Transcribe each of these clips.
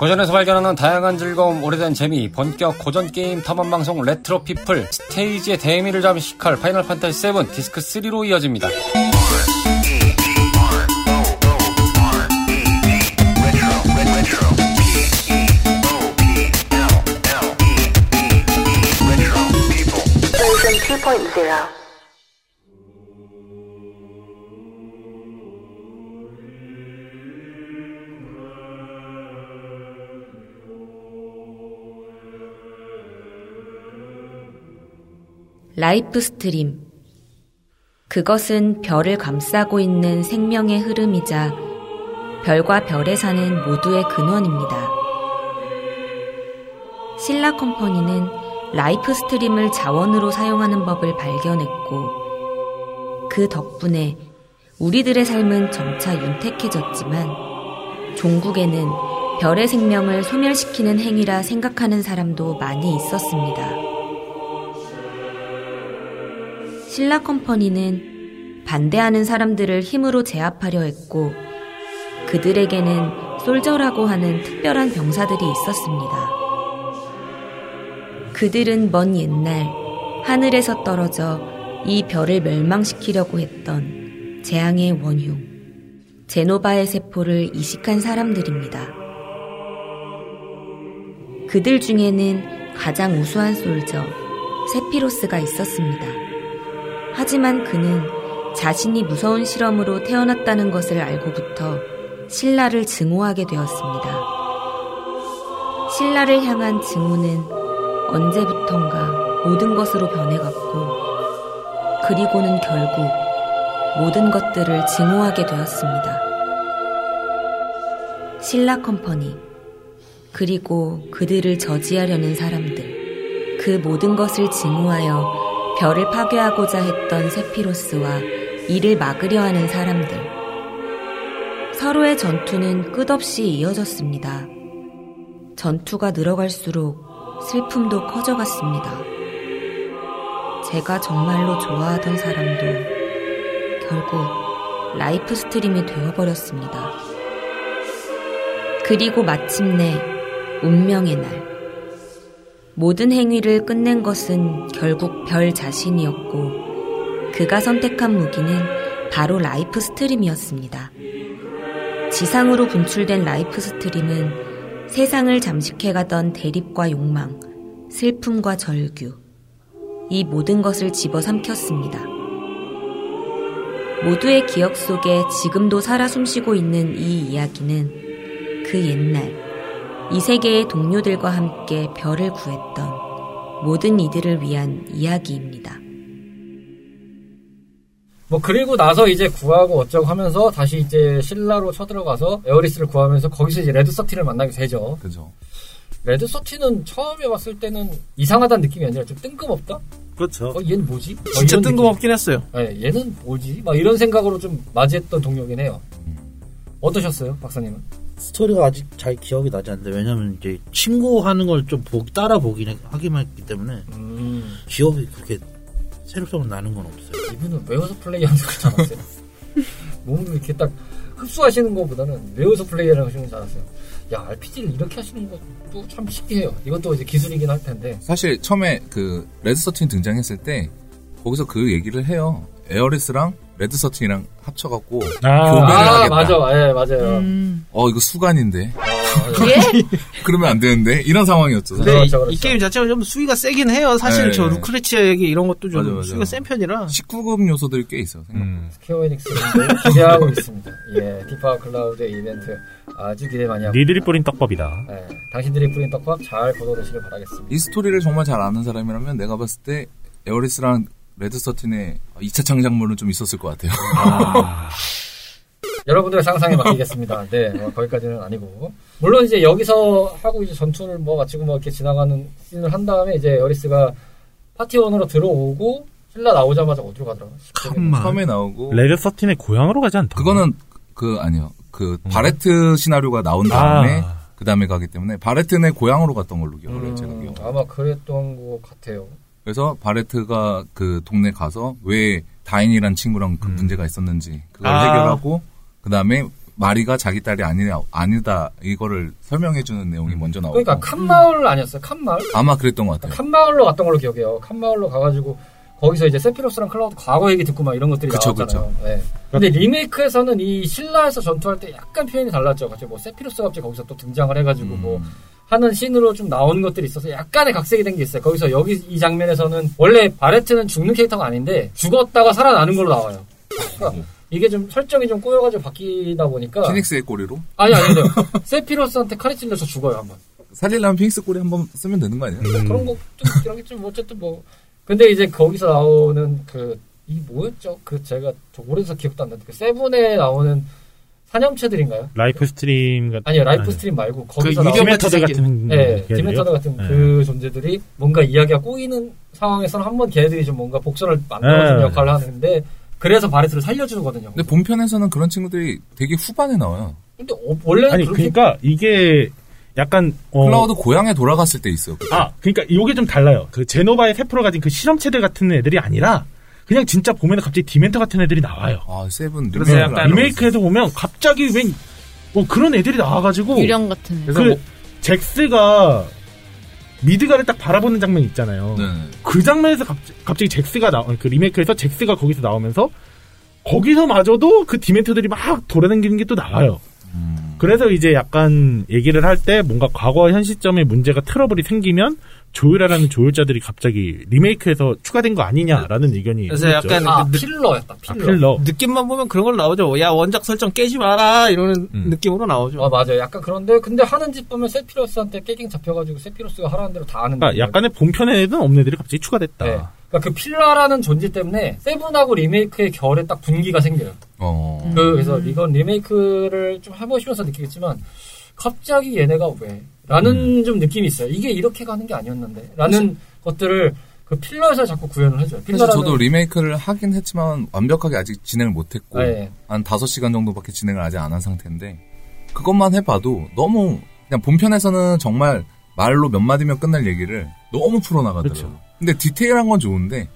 고전에서 발견하는 다양한 즐거움, 오래된 재미, 본격 고전 게임 탐험 방송 레트로 피플, 스테이지의 대미를 잠식할 파이널 판타지 7 디스크 3로 이어집니다. Life Stream. 그것은 별을 감싸고 있는 생명의 흐름이자 별과 별에 사는 모두의 근원입니다. 신라 컴퍼니는 Life Stream을 자원으로 사용하는 법을 발견했고 그 덕분에 우리들의 삶은 점차 윤택해졌지만 종국에는 별의 생명을 소멸시키는 행위라 생각하는 사람도 많이 있었습니다. 신라 컴퍼니는 반대하는 사람들을 힘으로 제압하려 했고 그들에게는 솔저라고 하는 특별한 병사들이 있었습니다. 그들은 먼 옛날 하늘에서 떨어져 이 별을 멸망시키려고 했던 재앙의 원흉 제노바의 세포를 이식한 사람들입니다. 그들 중에는 가장 우수한 솔저 세피로스가 있었습니다. 하지만 그는 자신이 무서운 실험으로 태어났다는 것을 알고부터 신라를 증오하게 되었습니다. 신라를 향한 증오는 언제부턴가 모든 것으로 변해갔고, 그리고는 결국 모든 것들을 증오하게 되었습니다. 신라 컴퍼니, 그리고 그들을 저지하려는 사람들, 그 모든 것을 증오하여 별을 파괴하고자 했던 세피로스와 이를 막으려 하는 사람들. 서로의 전투는 끝없이 이어졌습니다. 전투가 늘어갈수록 슬픔도 커져갔습니다. 제가 정말로 좋아하던 사람도 결국 Life Stream이 되어버렸습니다. 그리고 마침내 운명의 날. 모든 행위를 끝낸 것은 결국 별 자신이었고, 그가 선택한 무기는 바로 Life Stream이었습니다. 지상으로 분출된 Life Stream은 세상을 잠식해가던 대립과 욕망, 슬픔과 절규, 이 모든 것을 집어삼켰습니다. 모두의 기억 속에 지금도 살아 숨쉬고 있는 이 이야기는 그 옛날, 이 세계의 동료들과 함께 별을 구했던 모든 이들을 위한 이야기입니다. 뭐 그리고 나서 이제 구하고 어쩌고 하면서 다시 이제 신라로 쳐들어가서 에어리스를 구하면서 거기서 이제 레드 서틴을 만나게 되죠. 그죠. 레드 서틴은 처음에 봤을 때는 이상하다는 느낌이 아니라 좀 뜬금없다? 그렇죠. 어, 얘는 뭐지? 뭐 진짜 뜬금없긴 했어요. 느낌. 네, 얘는 뭐지? 막 이런 생각으로 좀 맞이했던 동료긴 해요. 어떠셨어요, 박사님은? 스토리가 아직 잘 기억이 나지 않는데 왜냐면 이제 친구 하는 걸 좀 따라 보긴 해- 하기만 했기 때문에 음, 기억이 그렇게 새록새록 나는 건 없어요. 이분은 외워서 플레이하는 줄 알았어요. 몸을 이렇게 딱 흡수하시는 것보다는 외워서 플레이하는 줄 알았어요. 야, RPG를 이렇게 하시는 것도 참 신기해요. 이것도 이제 기술이긴 할 텐데. 사실 처음에 그 레드 서틴 등장했을 때 거기서 그 얘기를 해요. 에어리스랑 레드 서틴이랑 합쳐갖고 아. 교배를 아, 하겠다. 맞아. 예, 맞아요. 어 이거 수간인데 아, 맞아요. 그러면 안 되는데 이런 상황이었죠. 근데 그렇죠, 이, 그렇죠. 이 게임 자체가 좀 수위가 세긴 해요. 사실 네. 저 루크레치아 얘기 이런 것도 좀 맞아, 맞아. 수위가 센 편이라. 19금 요소들이 꽤 있어요. 생각보다. 스퀘어 에닉스를 기대하고 있습니다. 예, 티파 클라우드의 이벤트 아주 기대 많이 하고. 니들이 뿌린 떡밥이다. 예, 당신들이 뿌린 떡밥 잘 거둬내시길 바라겠습니다. 이 스토리를 정말 잘 아는 사람이라면 내가 봤을 때 에어리스랑 레드 서틴의 2차 창작물은 좀 있었을 것 같아요. 여러분들의 상상에 맡기겠습니다. 네, 어, 거기까지는 아니고. 물론 이제 여기서 하고 이제 전투를 뭐 마치고 뭐 이렇게 지나가는 씬을 한 다음에 이제 에어리스가 파티원으로 들어오고 신라 나오자마자 어디로 가더라? 처음에 나오고 레드 서틴의 고향으로 가지 않다. 그거는 그 아니요. 그 바레트 시나리오가 나온 다음에 아. 그 다음에 가기 때문에 바레트네 고향으로 갔던 걸로 기억을 해요. 제가 음, 기억. 아마 그랬던 것 같아요. 그래서 바레트가 그 동네 가서 왜 다인이란 친구랑 그 음. 문제가 있었는지 그걸 아. 해결하고 그 다음에 마린이 자기 딸이 아니냐 아니다 이거를 설명해 주는 내용이 먼저 나오고 그러니까 캄 마을 아니었어요? 캄 마을? 아마 그랬던 것 같아요. 캄 마을로 갔던 걸로 기억해요. 캄 마을로 가가지고 거기서 이제 세피로스랑 클라우드 과거 얘기 듣고 막 이런 것들이 그쵸, 나왔잖아요. 네. 근데 리메이크에서는 이 신라에서 전투할 때 약간 표현이 달랐죠. 갑자기 뭐 세피로스가 갑자기 거기서 또 등장을 해가지고 뭐 음. 하는 씬으로 좀 나온 것들이 있어서 약간의 각색이 된 게 있어요. 거기서 여기 이 장면에서는 원래 바레트는 죽는 캐릭터가 아닌데 죽었다가 살아나는 걸로 나와요. 그러니까 이게 좀 설정이 좀 꼬여가지고 바뀌다 보니까 피닉스의 꼬리로 아니 아니요 세피로스한테 칼이 찔려서 죽어요 한번. 살리려면 피닉스 꼬리 한번 쓰면 되는 거 아니에요? 음. 그런 것좀 이러겠지 뭐 어쨌든 뭐 근데 이제 거기서 나오는 그 이 뭐였죠? 그 제가 저 오래돼서 기억도 안 나는데 그 Seven에 나오는 사념체들인가요? Life Stream 같은 아니요 Life 아니. Stream 말고 거기서 그 유령 같은 같은 네, 걔들이요? Dementor 같은 네. 그 존재들이 뭔가 이야기가 꼬이는 상황에서는 한 번 걔네들이 좀 뭔가 복선을 만들어주는 네. 역할을 하는데 그래서 바레트를 살려주거든요. 근데 본편에서는 그런 친구들이 되게 후반에 나와요. 근데 어, 원래는 아니 그러니까 이게 약간 어, 클라우드 고향에 돌아갔을 때 있어요. 그때. 아 그러니까 이게 좀 달라요. 그 제노바의 세포를 가진 그 실험체들 같은 애들이 아니라 그냥 진짜 보면 갑자기 Dementor 같은 애들이 나와요. 아 Seven 그래서 약간 리메이크에서 보면 갑자기 웬 뭐 그런 애들이 나와가지고 유령 같은. 애. 그뭐 잭스가 미드가를 딱 바라보는 장면 있잖아요. 네. 그 장면에서 갑, 갑자기 잭스가 나, 그 리메이크에서 잭스가 거기서 나오면서 거기서마저도 그 Dementor들이 막 돌아다니는 게 또 나와요. 음. 그래서 이제 약간 얘기를 할 때 뭔가 과거 현 시점에 문제가 트러블이 생기면 조율하라는 조율자들이 갑자기 리메이크에서 추가된 거 아니냐라는 의견이 그래서 있었죠. 약간 아그 느- Feeler였다 아, Feeler. Feeler. 느낌만 보면 그런 걸 나오죠. 야 원작 설정 깨지 마라 이러는 음. 느낌으로 나오죠. 아 맞아요. 약간 그런데 근데 하는 짓 보면 세피로스한테 깨갱 잡혀가지고 세피로스가 하라는 대로 다 하는 그러니까 약간의 본편에는 없는 애들이 갑자기 추가됐다. 네. 그러니까 그 Feeler라는 존재 때문에 Seven하고 리메이크의 결에 딱 분기가 생겨요. 어. 음. 그, 그래서 이건 리메이크를 좀 해보시면서 느끼겠지만 갑자기 얘네가 왜? 라는 좀 느낌이 있어요. 이게 이렇게 가는 게 아니었는데 라는 것들을 그 Feeler에서 자꾸 구현을 해줘요. 사실 Feeler라는 저도 리메이크를 하긴 했지만 완벽하게 아직 진행을 못했고 네. 한 5시간 정도밖에 진행을 아직 안 한 상태인데 그것만 해봐도 너무 그냥 본편에서는 정말 말로 몇 마디면 끝날 얘기를 너무 풀어나가더라고요. 그쵸. 근데 디테일한 건 좋은데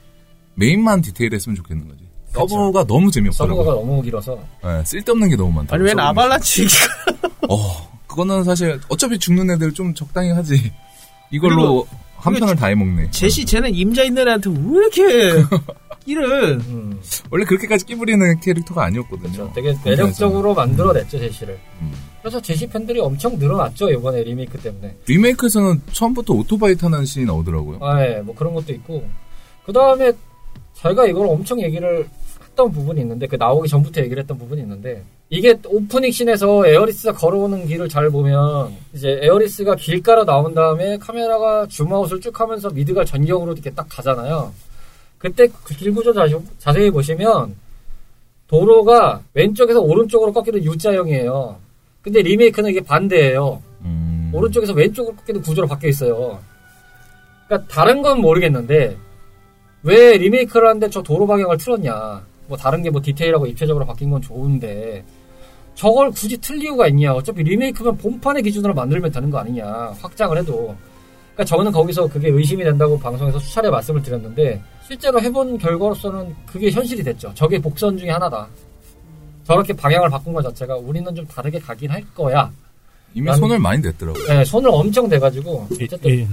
메인만 디테일했으면 좋겠는 거지. 그쵸. 서브가 너무 서브가 재미없더라고요. 너무 길어서 네, 쓸데없는 게 너무 많다. 아니 웬 아발란치 어, 그거는 사실 어차피 죽는 애들 좀 적당히 하지. 이걸로 한 편을 다 해먹네. 제시 쟤는 임자 있는 애한테 왜 이렇게 끼를 음, 원래 그렇게까지 끼부리는 캐릭터가 아니었거든요. 그렇죠. 되게 매력적으로 만들어냈죠 제시를. 음. 그래서 제시 팬들이 엄청 늘어났죠 이번에 리메이크 때문에. 리메이크에서는 처음부터 오토바이 타는 씬이 나오더라고요. 아, 예, 뭐 그런 것도 있고. 그 다음에 저희가 이걸 엄청 얘기를 했던 부분이 있는데, 그 나오기 전부터 얘기를 했던 부분이 있는데, 이게 오프닝 씬에서 에어리스가 걸어오는 길을 잘 보면, 이제 에어리스가 길가로 나온 다음에 카메라가 줌아웃을 쭉 하면서 미드가 전경으로 이렇게 딱 가잖아요. 그때 그 길구조 자시, 자세히 보시면, 도로가 왼쪽에서 오른쪽으로 꺾이는 U자형이에요. 근데 리메이크는 이게 반대예요. 음. 오른쪽에서 왼쪽으로 꺾이는 구조로 바뀌어 있어요. 그러니까 다른 건 모르겠는데 왜 리메이크를 하는데 저 도로 방향을 틀었냐? 뭐 다른 게 뭐 디테일하고 입체적으로 바뀐 건 좋은데 저걸 굳이 틀 이유가 있냐? 어차피 리메이크면 본판의 기준으로 만들면 되는 거 아니냐? 확장을 해도. 그러니까 저는 거기서 그게 의심이 된다고 방송에서 수차례 말씀을 드렸는데 실제로 해본 결과로서는 그게 현실이 됐죠. 저게 복선 중에 하나다. 저렇게 방향을 바꾼 것 자체가 우리는 좀 다르게 가긴 할 거야. 이미 난- 손을 많이 댔더라고요. 네, 손을 엄청 대가지고 예, 어쨌든 예,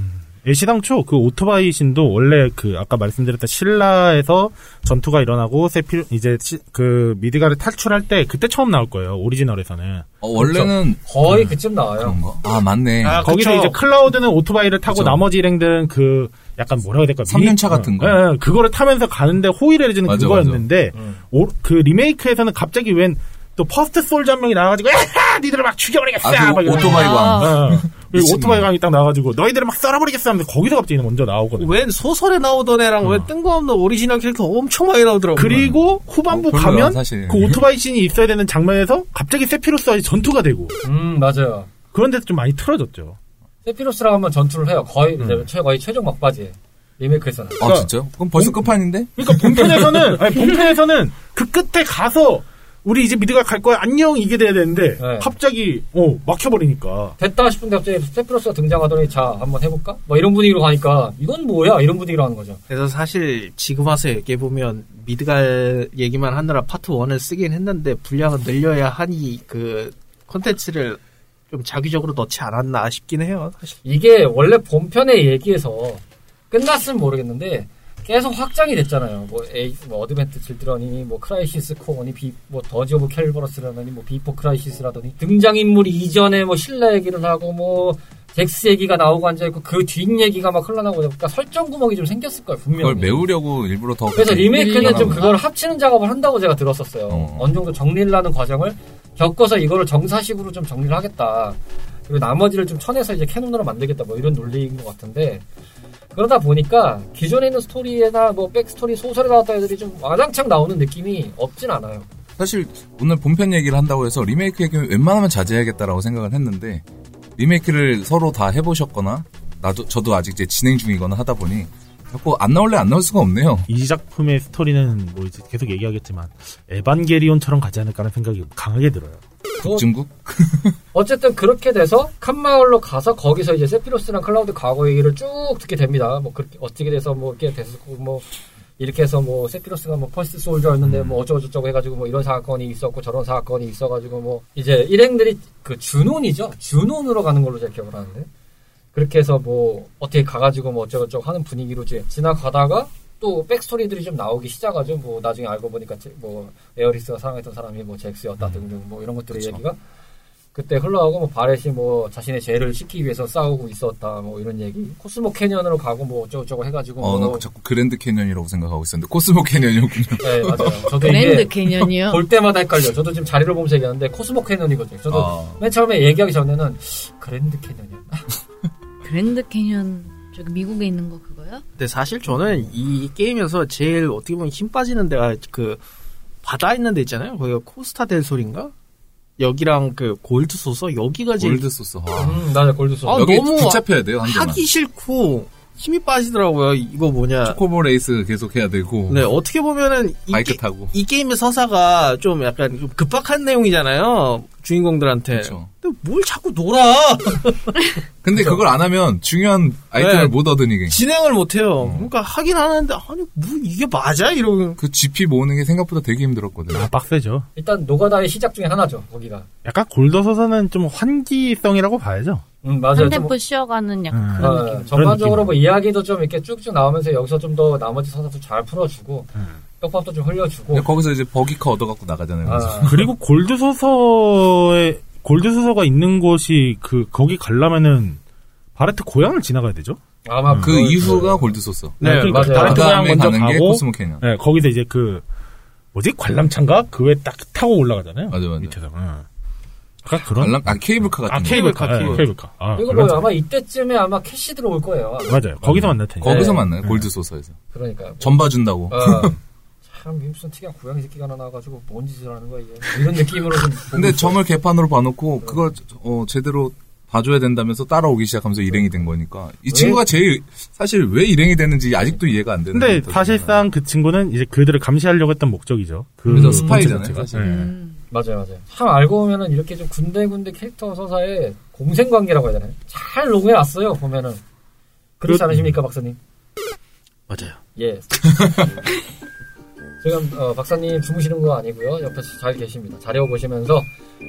애시당초 그 오토바이 신도 원래 그 아까 말씀드렸던 신라에서 전투가 일어나고 세필 이제 시- 그 미드가를 탈출할 때 그때 처음 나올 거예요 오리지널에서는 어, 원래는 거의 그쯤 나와요. 아 맞네. 아, 거기서 그쵸. 이제 클라우드는 오토바이를 타고 그쵸. 나머지 일행들은 그 약간 뭐라고 해야 될까 삼륜차 같은 거. 예, 예, 그거를 타면서 가는데 호의를 해주는 맞아, 그거였는데 음. 오- 그 리메이크에서는 갑자기 웬 또 First Soldier 한 명이 나와가지고 야 니들을 막 죽여버리겠어 막 이러면서. 오토바이 광. 아. 어. 오토바이 광이 딱 나와가지고 너희들을 막 썰어버리겠어 하면서 거기서 갑자기 먼저 나오거든요 웬 소설에 나오던 애랑 왜 뜬금없는 오리지널 캐릭터 엄청 많이 나오더라고. 그리고 후반부 어, 가면 사실. 그 오토바이 씬이 있어야 되는 장면에서 갑자기 세피로스와 전투가 되고 음 맞아요. 그런 데서 좀 많이 틀어졌죠 세피로스랑 한번 전투를 해요. 거의 이제 음. 최 거의 최종 막바지 리메이크에서는. 아 진짜? 그럼 벌써 끝판인데? 그러니까 본편에서는 아니 본편에서는 그 끝에 가서 우리 이제 미드가 갈 거야 안녕 이게 돼야 되는데 네. 갑자기 어 막혀버리니까 됐다 싶은데 갑자기 세피로스가 등장하더니 자 한번 해볼까? 뭐 이런 분위기로 가니까 이건 뭐야 이런 분위기로 하는 거죠. 그래서 사실 지금 와서 얘기해 보면 미드갈 얘기만 하느라 파트 1을 쓰긴 했는데 분량을 늘려야 하니 그 콘텐츠를 좀 작위적으로 넣지 않았나 싶긴 해요. 사실. 이게 원래 본편의 얘기에서 끝났으면 모르겠는데 계속 확장이 됐잖아요. 뭐, 에이, 뭐 Advent Children이니, 뭐 Crisis Core니, 비, 뭐 Dirge of Cerberus라더니, 뭐 Before Crisis라더니 등장인물 이전에 뭐 신라 얘기를 하고 뭐 잭스 얘기가 나오고 앉아있고 그 뒷 얘기가 막 흘러나오고 그러니까 설정 구멍이 좀 생겼을 거예요 분명히. 그걸 메우려고 일부러 더 그래서 리메이크는 좀 그걸 합치는 작업을 한다고 제가 들었었어요. 어. 어느 정도 정리를 하는 과정을 겪어서 이거를 정사식으로 좀 정리를 하겠다. 그리고 나머지를 좀 쳐내서 이제 canon으로 만들겠다. 뭐 이런 논리인 것 같은데 그러다 보니까 기존에 있는 스토리나 뭐 backstory 소설에 나왔던 애들이 좀 와장창 나오는 느낌이 없진 않아요. 사실 오늘 본편 얘기를 한다고 해서 리메이크 얘기는 웬만하면 자제해야겠다라고 생각을 했는데 리메이크를 서로 다 해보셨거나 나도 저도 아직 이제 진행 중이거나 하다 보니 자꾸 안 나올래야 안 나올 수가 없네요. 이 작품의 스토리는 뭐 이제 계속 얘기하겠지만 에반게리온처럼 가지 않을까라는 생각이 강하게 들어요. 북중국 어쨌든 그렇게 돼서 캄 마을로 가서 거기서 이제 세피로스랑 클라우드 과거 얘기를 쭉 듣게 됩니다. 뭐 그렇게 어떻게 돼서 뭐 이렇게 돼서 뭐 이렇게 해서 뭐 세피로스가 뭐 first soldier였는데 뭐 어쩌고저쩌고 해가지고 뭐 이런 사건이 있었고 저런 사건이 있어가지고 뭐 이제 일행들이 그 주논이죠. 주논으로 가는 걸로 제가 기억을 하는데 그렇게 해서 뭐 어떻게 가가지고 뭐 어쩌고저쩌고 하는 분위기로 이제 지나가다가 또 backstory들이 좀 나오기 시작하죠. 뭐 나중에 알고 보니까 제- 뭐 에어리스가 사랑했던 사람이 뭐 잭스였다 등등 뭐 이런 것들의 그쵸. 얘기가 그때 흘러가고 뭐 바렛이 뭐 자신의 죄를 씻기 위해서 싸우고 있었다 뭐 이런 얘기 코스모 캐년으로 가고 뭐 어쩌고저쩌고 해가지고 어, 뭐나 자꾸 그랜드 캐년이라고 생각하고 있었는데 코스모 캐년이었군요. 네 맞아요 저도 그랜드 캐년이요. 볼 때마다 헷갈려 저도 지금 자리를 보면서 얘기하는데 코스모 캐년이거든요 저도 아, 맨 처음에 얘기하기 전에는 그랜드 캐년이었나 그랜드 캐년 저기 미국에 있는 거 그거 요? 근데 사실 저는 이 게임에서 제일 어떻게 보면 힘 빠지는 데가 그 바다 있는 데 있잖아요. 거기가 코스타 델 솔인가? 여기랑 그 골드 소서 여기가 제일 골드 소서. 아, 음 맞아 골드소 아, 여기 너무 붙잡혀야 돼요 한. 하기 싫고 힘이 빠지더라고요. 이거 뭐냐? 초코보 레이스 계속 해야 되고 네 어떻게 보면은 이, 바이크 게- 타고. 이 게임의 서사가 좀 약간 좀 급박한 내용이잖아요. 주인공들한테. 그렇죠. 근데 뭘 자꾸 놀아? 근데 그걸 안 하면 중요한 아이템을 네. 못 얻으니 진행을 못 해요. 어. 그러니까 하긴 하는데 아니 뭐 이게 맞아 이러고. 그 GP 모으는 게 생각보다 되게 힘들었거든요. 아 빡세죠. 일단 노가다의 시작 중에 하나죠 거기가 약간 골드 소서는 좀 환기성이라고 봐야죠. 음 맞아요 한좀 템포 쉬어가는 약간 음. 그런 어, 느낌. 전반적으로 그런 뭐 이야기도 좀 이렇게 쭉쭉 나오면서 여기서 좀 더 나머지 서사도 잘 풀어주고 음. 떡밥도 좀 흘려주고 거기서 이제 버기카 얻어갖고 나가잖아요. 아, 그리고 골드 소서에 골드 소서가 있는 곳이 그 거기 가려면은 바레트 고향을 지나가야 되죠. 아마 그 그걸- 이후가 골드 소서. 네, 그러니까 맞아요. 바레트 그 고향 먼저 가고 코스모 캐년. 네, 거기서 이제 그 뭐지 관람차인가 그 외 딱 타고 올라가잖아요. 맞아, 맞아. 밑에서. 응. 약간 그런 알람- 아 케이블카 같은 아 거. 케이블카, 케이블카, 네, 케이블카. 케이블카. 아, 그리고 뭐 아마 이때쯤에 아마 캐시 들어올 거예요. 맞아요. 거기서 만날 테니까. 거기서 네. 만나요. 네. 골드 소서에서. 그러니까 전 봐준다고. 어, 참 무슨 특이한 고양이 새끼가 하나 나와가지고 뭔 짓을 하는 거야 이게 이런 느낌으로 좀. 근데 점을 개판으로 봐놓고 그걸 어, 제대로 봐줘야 된다면서 따라오기 시작하면서 일행이 된 거니까 이 친구가 제일 사실 왜 일행이 됐는지 아직도 이해가 안 되는. 근데. 사실상 그 친구는 이제 그들을 감시하려고 했던 목적이죠. 그 그래서 스파이잖아요. 사실. 네. 음. 맞아요, 맞아요. 참 알고 보면은 이렇게 좀 군데군데 캐릭터 서사에 공생 관계라고 해야 되나요? 잘 녹여놨어요 보면은. 그렇지 그- 않으십니까, 박사님? 맞아요. 예. 지금 어, 박사님 주무시는 거 아니고요. 옆에서 잘 계십니다. 자려 보시면서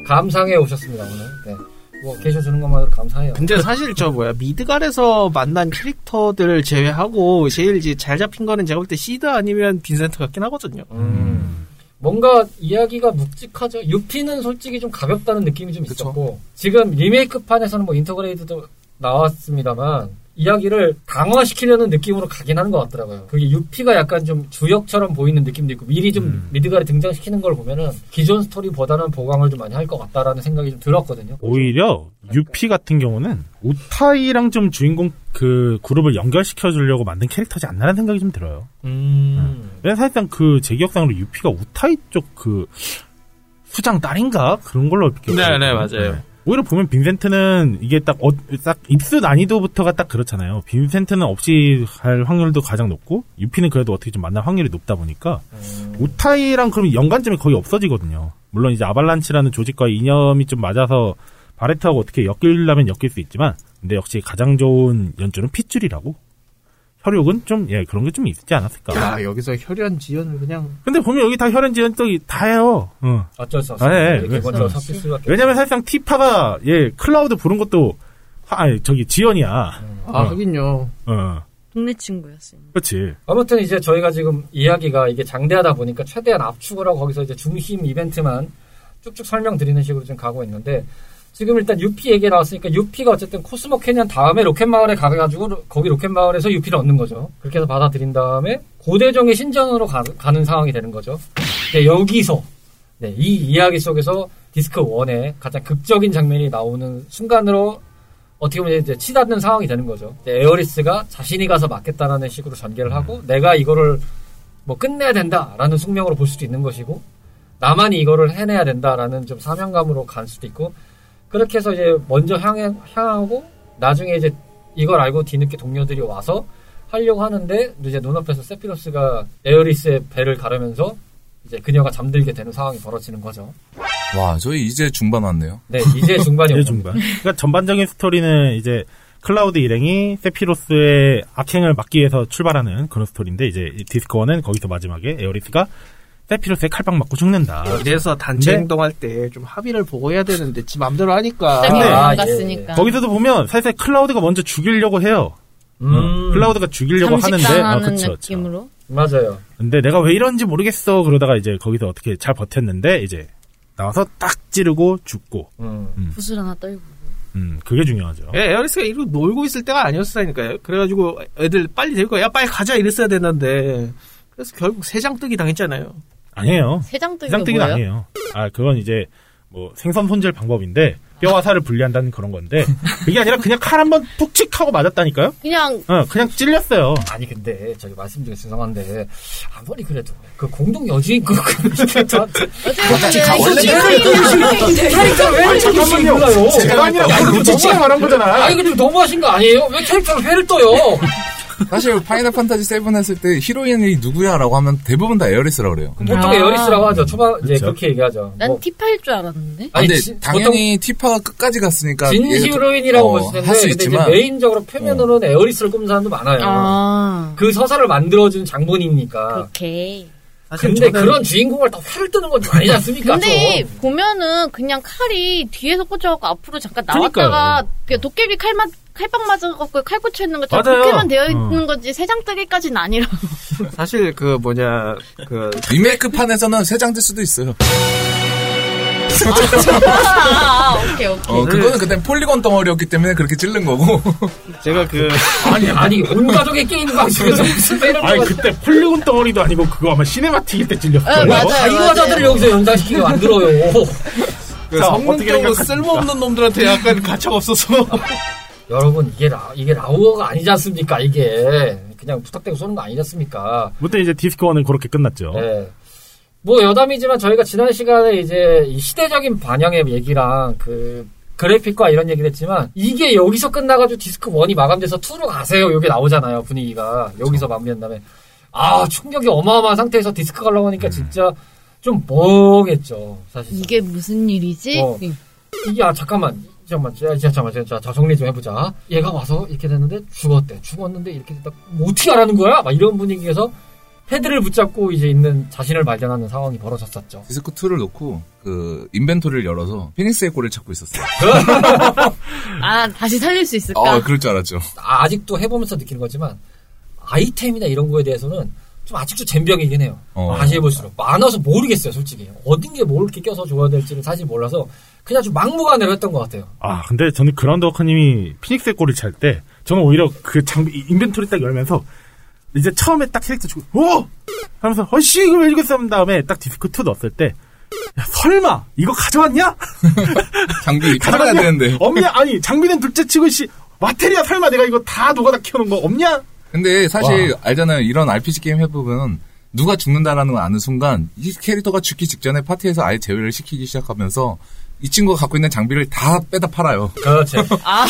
감상해 오셨습니다 오늘. 네. 뭐 계셔주는 것만으로 감사해요. 근데 사실 저 뭐야 미드갈에서 만난 캐릭터들 제외하고 제일 이제 잘 잡힌 거는 제가 볼 때 시드 아니면 빈센트 같긴 하거든요. 음. 뭔가 이야기가 묵직하죠. 유피는 솔직히 좀 가볍다는 느낌이 좀. 있었고 지금 리메이크 판에서는 뭐 인터그레이드도 나왔습니다만 이야기를 강화시키려는 느낌으로 가긴 하는 것 같더라고요. 그게 유피가 약간 좀 주역처럼 보이는 느낌도 있고 미리 좀 음. 미드갈에 등장시키는 걸 보면은 기존 스토리보다는 보강을 좀 많이 할 것 같다라는 생각이 좀 들었거든요. 오히려 유피 같은 경우는 우타이랑 좀 주인공 그 그룹을 연결시켜 주려고 만든 캐릭터지 않나라는 생각이 좀 들어요. 음. 왜냐면 사실상 그 제 기억상으로 유피가 우타이 쪽 그 수장 딸인가 그런 걸로 이렇게 네, 기억해요. 네, 맞아요. 오히려 보면 빈센트는 이게 딱, 어, 딱 입수 난이도부터가 딱 그렇잖아요. 빈센트는 없이 할 확률도 가장 높고 유피는 그래도 어떻게 좀 만날 확률이 높다 보니까 음. 우타이랑 그럼 연관점이 거의 없어지거든요. 물론 이제 아발란치라는 조직과 이념이 좀 맞아서 바레트하고 어떻게 엮이려면 엮일 수 있지만 근데 역시 가장 좋은 연줄은 핏줄이라고 혈육은 좀 예 그런 게 좀 있지 않았을까 야 여기서 혈연 지연을 그냥 근데 보면 여기 다 혈연지연 또다 해요 어. 어쩔 수 아, 없어요. 예, 이렇게 그래서- 먼저 섞일 수밖에 왜냐면 사실상 티파가 예 클라우드 부른 것도 하- 아니 저기 지연이야 아 어. 하긴요. 어 동네 친구였어요. 그렇지 아무튼 이제 저희가 지금 이야기가 이게 장대하다 보니까 최대한 압축을 하고 거기서 이제 중심 이벤트만 쭉쭉 설명드리는 식으로 지금 가고 있는데 지금 일단 UP 얘기 나왔으니까 UP가 어쨌든 코스모 캐년 다음에 로켓 마을에 가가지고 거기 로켓 마을에서 UP를 얻는 거죠. 그렇게 해서 받아들인 다음에 고대종의 신전으로 가, 는 상황이 되는 거죠. 네, 여기서 네, 이 이야기 속에서 디스크 1의 가장 극적인 장면이 나오는 순간으로 어떻게 보면 이제 치닫는 상황이 되는 거죠. 에어리스가 자신이 가서 막겠다라는 식으로 전개를 하고 내가 이거를 뭐 끝내야 된다라는 숙명으로 볼 수도 있는 것이고 나만이 이거를 해내야 된다라는 좀 사명감으로 갈 수도 있고 그렇게 해서 이제 먼저 향해, 향하고 나중에 이제 이걸 알고 뒤늦게 동료들이 와서 하려고 하는데 이제 눈앞에서 세피로스가 에어리스의 배를 가르면서 이제 그녀가 잠들게 되는 상황이 벌어지는 거죠. 와, 저희 이제 중반 왔네요. 네, 이제 중반이 이제 중반. 그러니까 전반적인 스토리는 이제 클라우드 일행이 세피로스의 악행을 막기 위해서 출발하는 그런 스토리인데 이제 이 디스크 one은 거기서 마지막에 에어리스가 세피로스의 칼빵 맞고 죽는다. 이래서 단체 근데- 행동할 때 좀 합의를 보고 해야 되는데 지 맘대로 하니까 근데- 아, 도망갔으니까. 거기서도 보면 사실 클라우드가 먼저 죽이려고 해요. 음, 어, 클라우드가 죽이려고 하는데 아, 그쵸, 그쵸. 느낌으로. 맞아요. 근데 내가 왜 이런지 모르겠어 그러다가 이제 거기서 어떻게 잘 버텼는데 이제 나와서 딱 찌르고 죽고 음. 구슬 하나 떨고. 음 그게 중요하죠. 예, 에어리스가 이러고 놀고 있을 때가 아니었으니까요. 그래가지고 애들 빨리 데리고 야 빨리 가자 이랬어야 됐는데 그래서 결국 세 장 뜨기 당했잖아요. 아니에요. 세장뜨기가 해장뜨기는 뭐예요? 아니에요. 아 그건 이제 뭐 생선 손질 방법인데 뼈와 살을 분리한다는 그런 건데 그게 아니라 그냥 칼 한 번 푹칙 하고 맞았다니까요. 그냥 어 그냥 찔렸어요. 아니 근데 저기 말씀드려 죄송한데 아무리 그래도 그 공동 여주인 그 캐릭터한테 어쨌든 원래 캐릭터 왜 잠깐만요 몰라요 제가 아니라 루치치가 말한 거잖아. 아니 근데 너무하신 거 아니에요? 왜 캐릭터를 회를 떠요? 사실 파이널 판타지 7 했을 때 히로인이 누구야라고 하면 대부분 다 에어리스라고 그래요. 보통 아. 에어리스라고 하죠 초반 이제 그쵸. 그렇게 얘기하죠 난 뭐, 티파일 줄 알았는데. 아, 아니, 근데 지- 당연히 티파가 끝까지 갔으니까 좀- 히로인이라고 어, 보실 텐데 할수 근데 있지만 이제 메인적으로 표면으로는 에어리스를 꼽는 사람도 많아요 아. 그 서사를 만들어준 장본이니까 그렇게. 근데 저는 그런 주인공을 다 회를 뜨는 건좀 아니지 않습니까? 근데 좀. 보면은 그냥 칼이 뒤에서 꽂혀갖고 앞으로 잠깐. 나왔다가 도깨비 칼만 칼빵 맞아갖고 칼 꽂혀 있는 것처럼 맞아요. 그렇게만 되어 어. 있는 거지 세 장 뜨기까지는 아니라. 사실 그 뭐냐 그 리메이크 판에서는 세 장 뜰 수도 있어요. 아, 오케이 오케이. 어, 그거는 그때 폴리곤 덩어리였기 때문에 그렇게 찔른 거고. 제가 그 아니 아니 온 가족의 게임 방식에서 무슨 회를 아니 그때 폴리곤 덩어리도 아니고 그거 아마 시네마틱일 때 찔렸어요. 네, 맞아요. 자유화자들을 여기서 연장시키게 만들어요 그 자, 어떻게 성능적으로? 쓸모없는 놈들한테 약간 가차가 없어서 여러분 이게 라, 이게 라우어가 아니지 않습니까 이게? 그냥 부탁대고 쏘는 거 아니지 않습니까? 무튼 이제 디스코어는 그렇게 끝났죠. 네. 뭐 여담이지만 저희가 지난 시간에 이제 이 시대적인 반영의 얘기랑 그 그래픽과 이런 얘기를 했지만 이게 여기서 끝나가지고 디스크 1이 마감돼서 2로 가세요. 이게 나오잖아요 분위기가. 여기서 마무리한 다음에. 아 충격이 어마어마한 상태에서 디스크 가려고 하니까 진짜 좀 멍했죠 사실 이게 무슨 일이지? 어. 이게 아 잠깐만 잠깐만 자, 자, 잠깐만 자, 자 정리 좀 해보자 얘가 와서 이렇게 됐는데 죽었대 죽었는데 이렇게 됐다 뭐 어떻게 알아는 거야 막 이런 분위기에서 패드를 붙잡고 이제 있는 자신을 발견하는 상황이 벌어졌었죠 디스크 2를 놓고 그 inventory를 열어서 피닉스의 꼬리를 찾고 있었어요. 아 다시 살릴 수 있을까? 어, 그럴 줄 알았죠. 아, 아직도 해보면서 느끼는 거지만 아이템이나 이런 거에 대해서는 좀 아직도 젬병이긴 해요 어. 다시 해볼수록 많아서 모르겠어요 솔직히 어딘 게 뭘 이렇게 껴서 줘야 될지는 사실 몰라서 그냥 좀 막무가내로 했던 것 같아요 아 근데 저는 그라운드 워커님이 피닉스의 골을 찰 때 저는 오히려 그 장비 인벤토리 딱 열면서 이제 처음에 딱 캐릭터 주고 오 하면서 어씨 이거 왜 이렇게 싼 다음에 딱 디스크 2 넣었을 때 야, 설마 이거 가져왔냐? 장비 가져가야 되는데. 없냐? 아니 장비는 둘째 치고 씨 마테리아 설마 내가 이거 다 노가다 키워놓은 거 없냐? 근데 사실 알잖아요. 이런 RPG 게임 해보면 누가 죽는다라는 걸 아는 순간 이 캐릭터가 죽기 직전에 파티에서 아예 제외를 시키기 시작하면서 이 친구가 갖고 있는 장비를 다 빼다 팔아요. 그렇지 아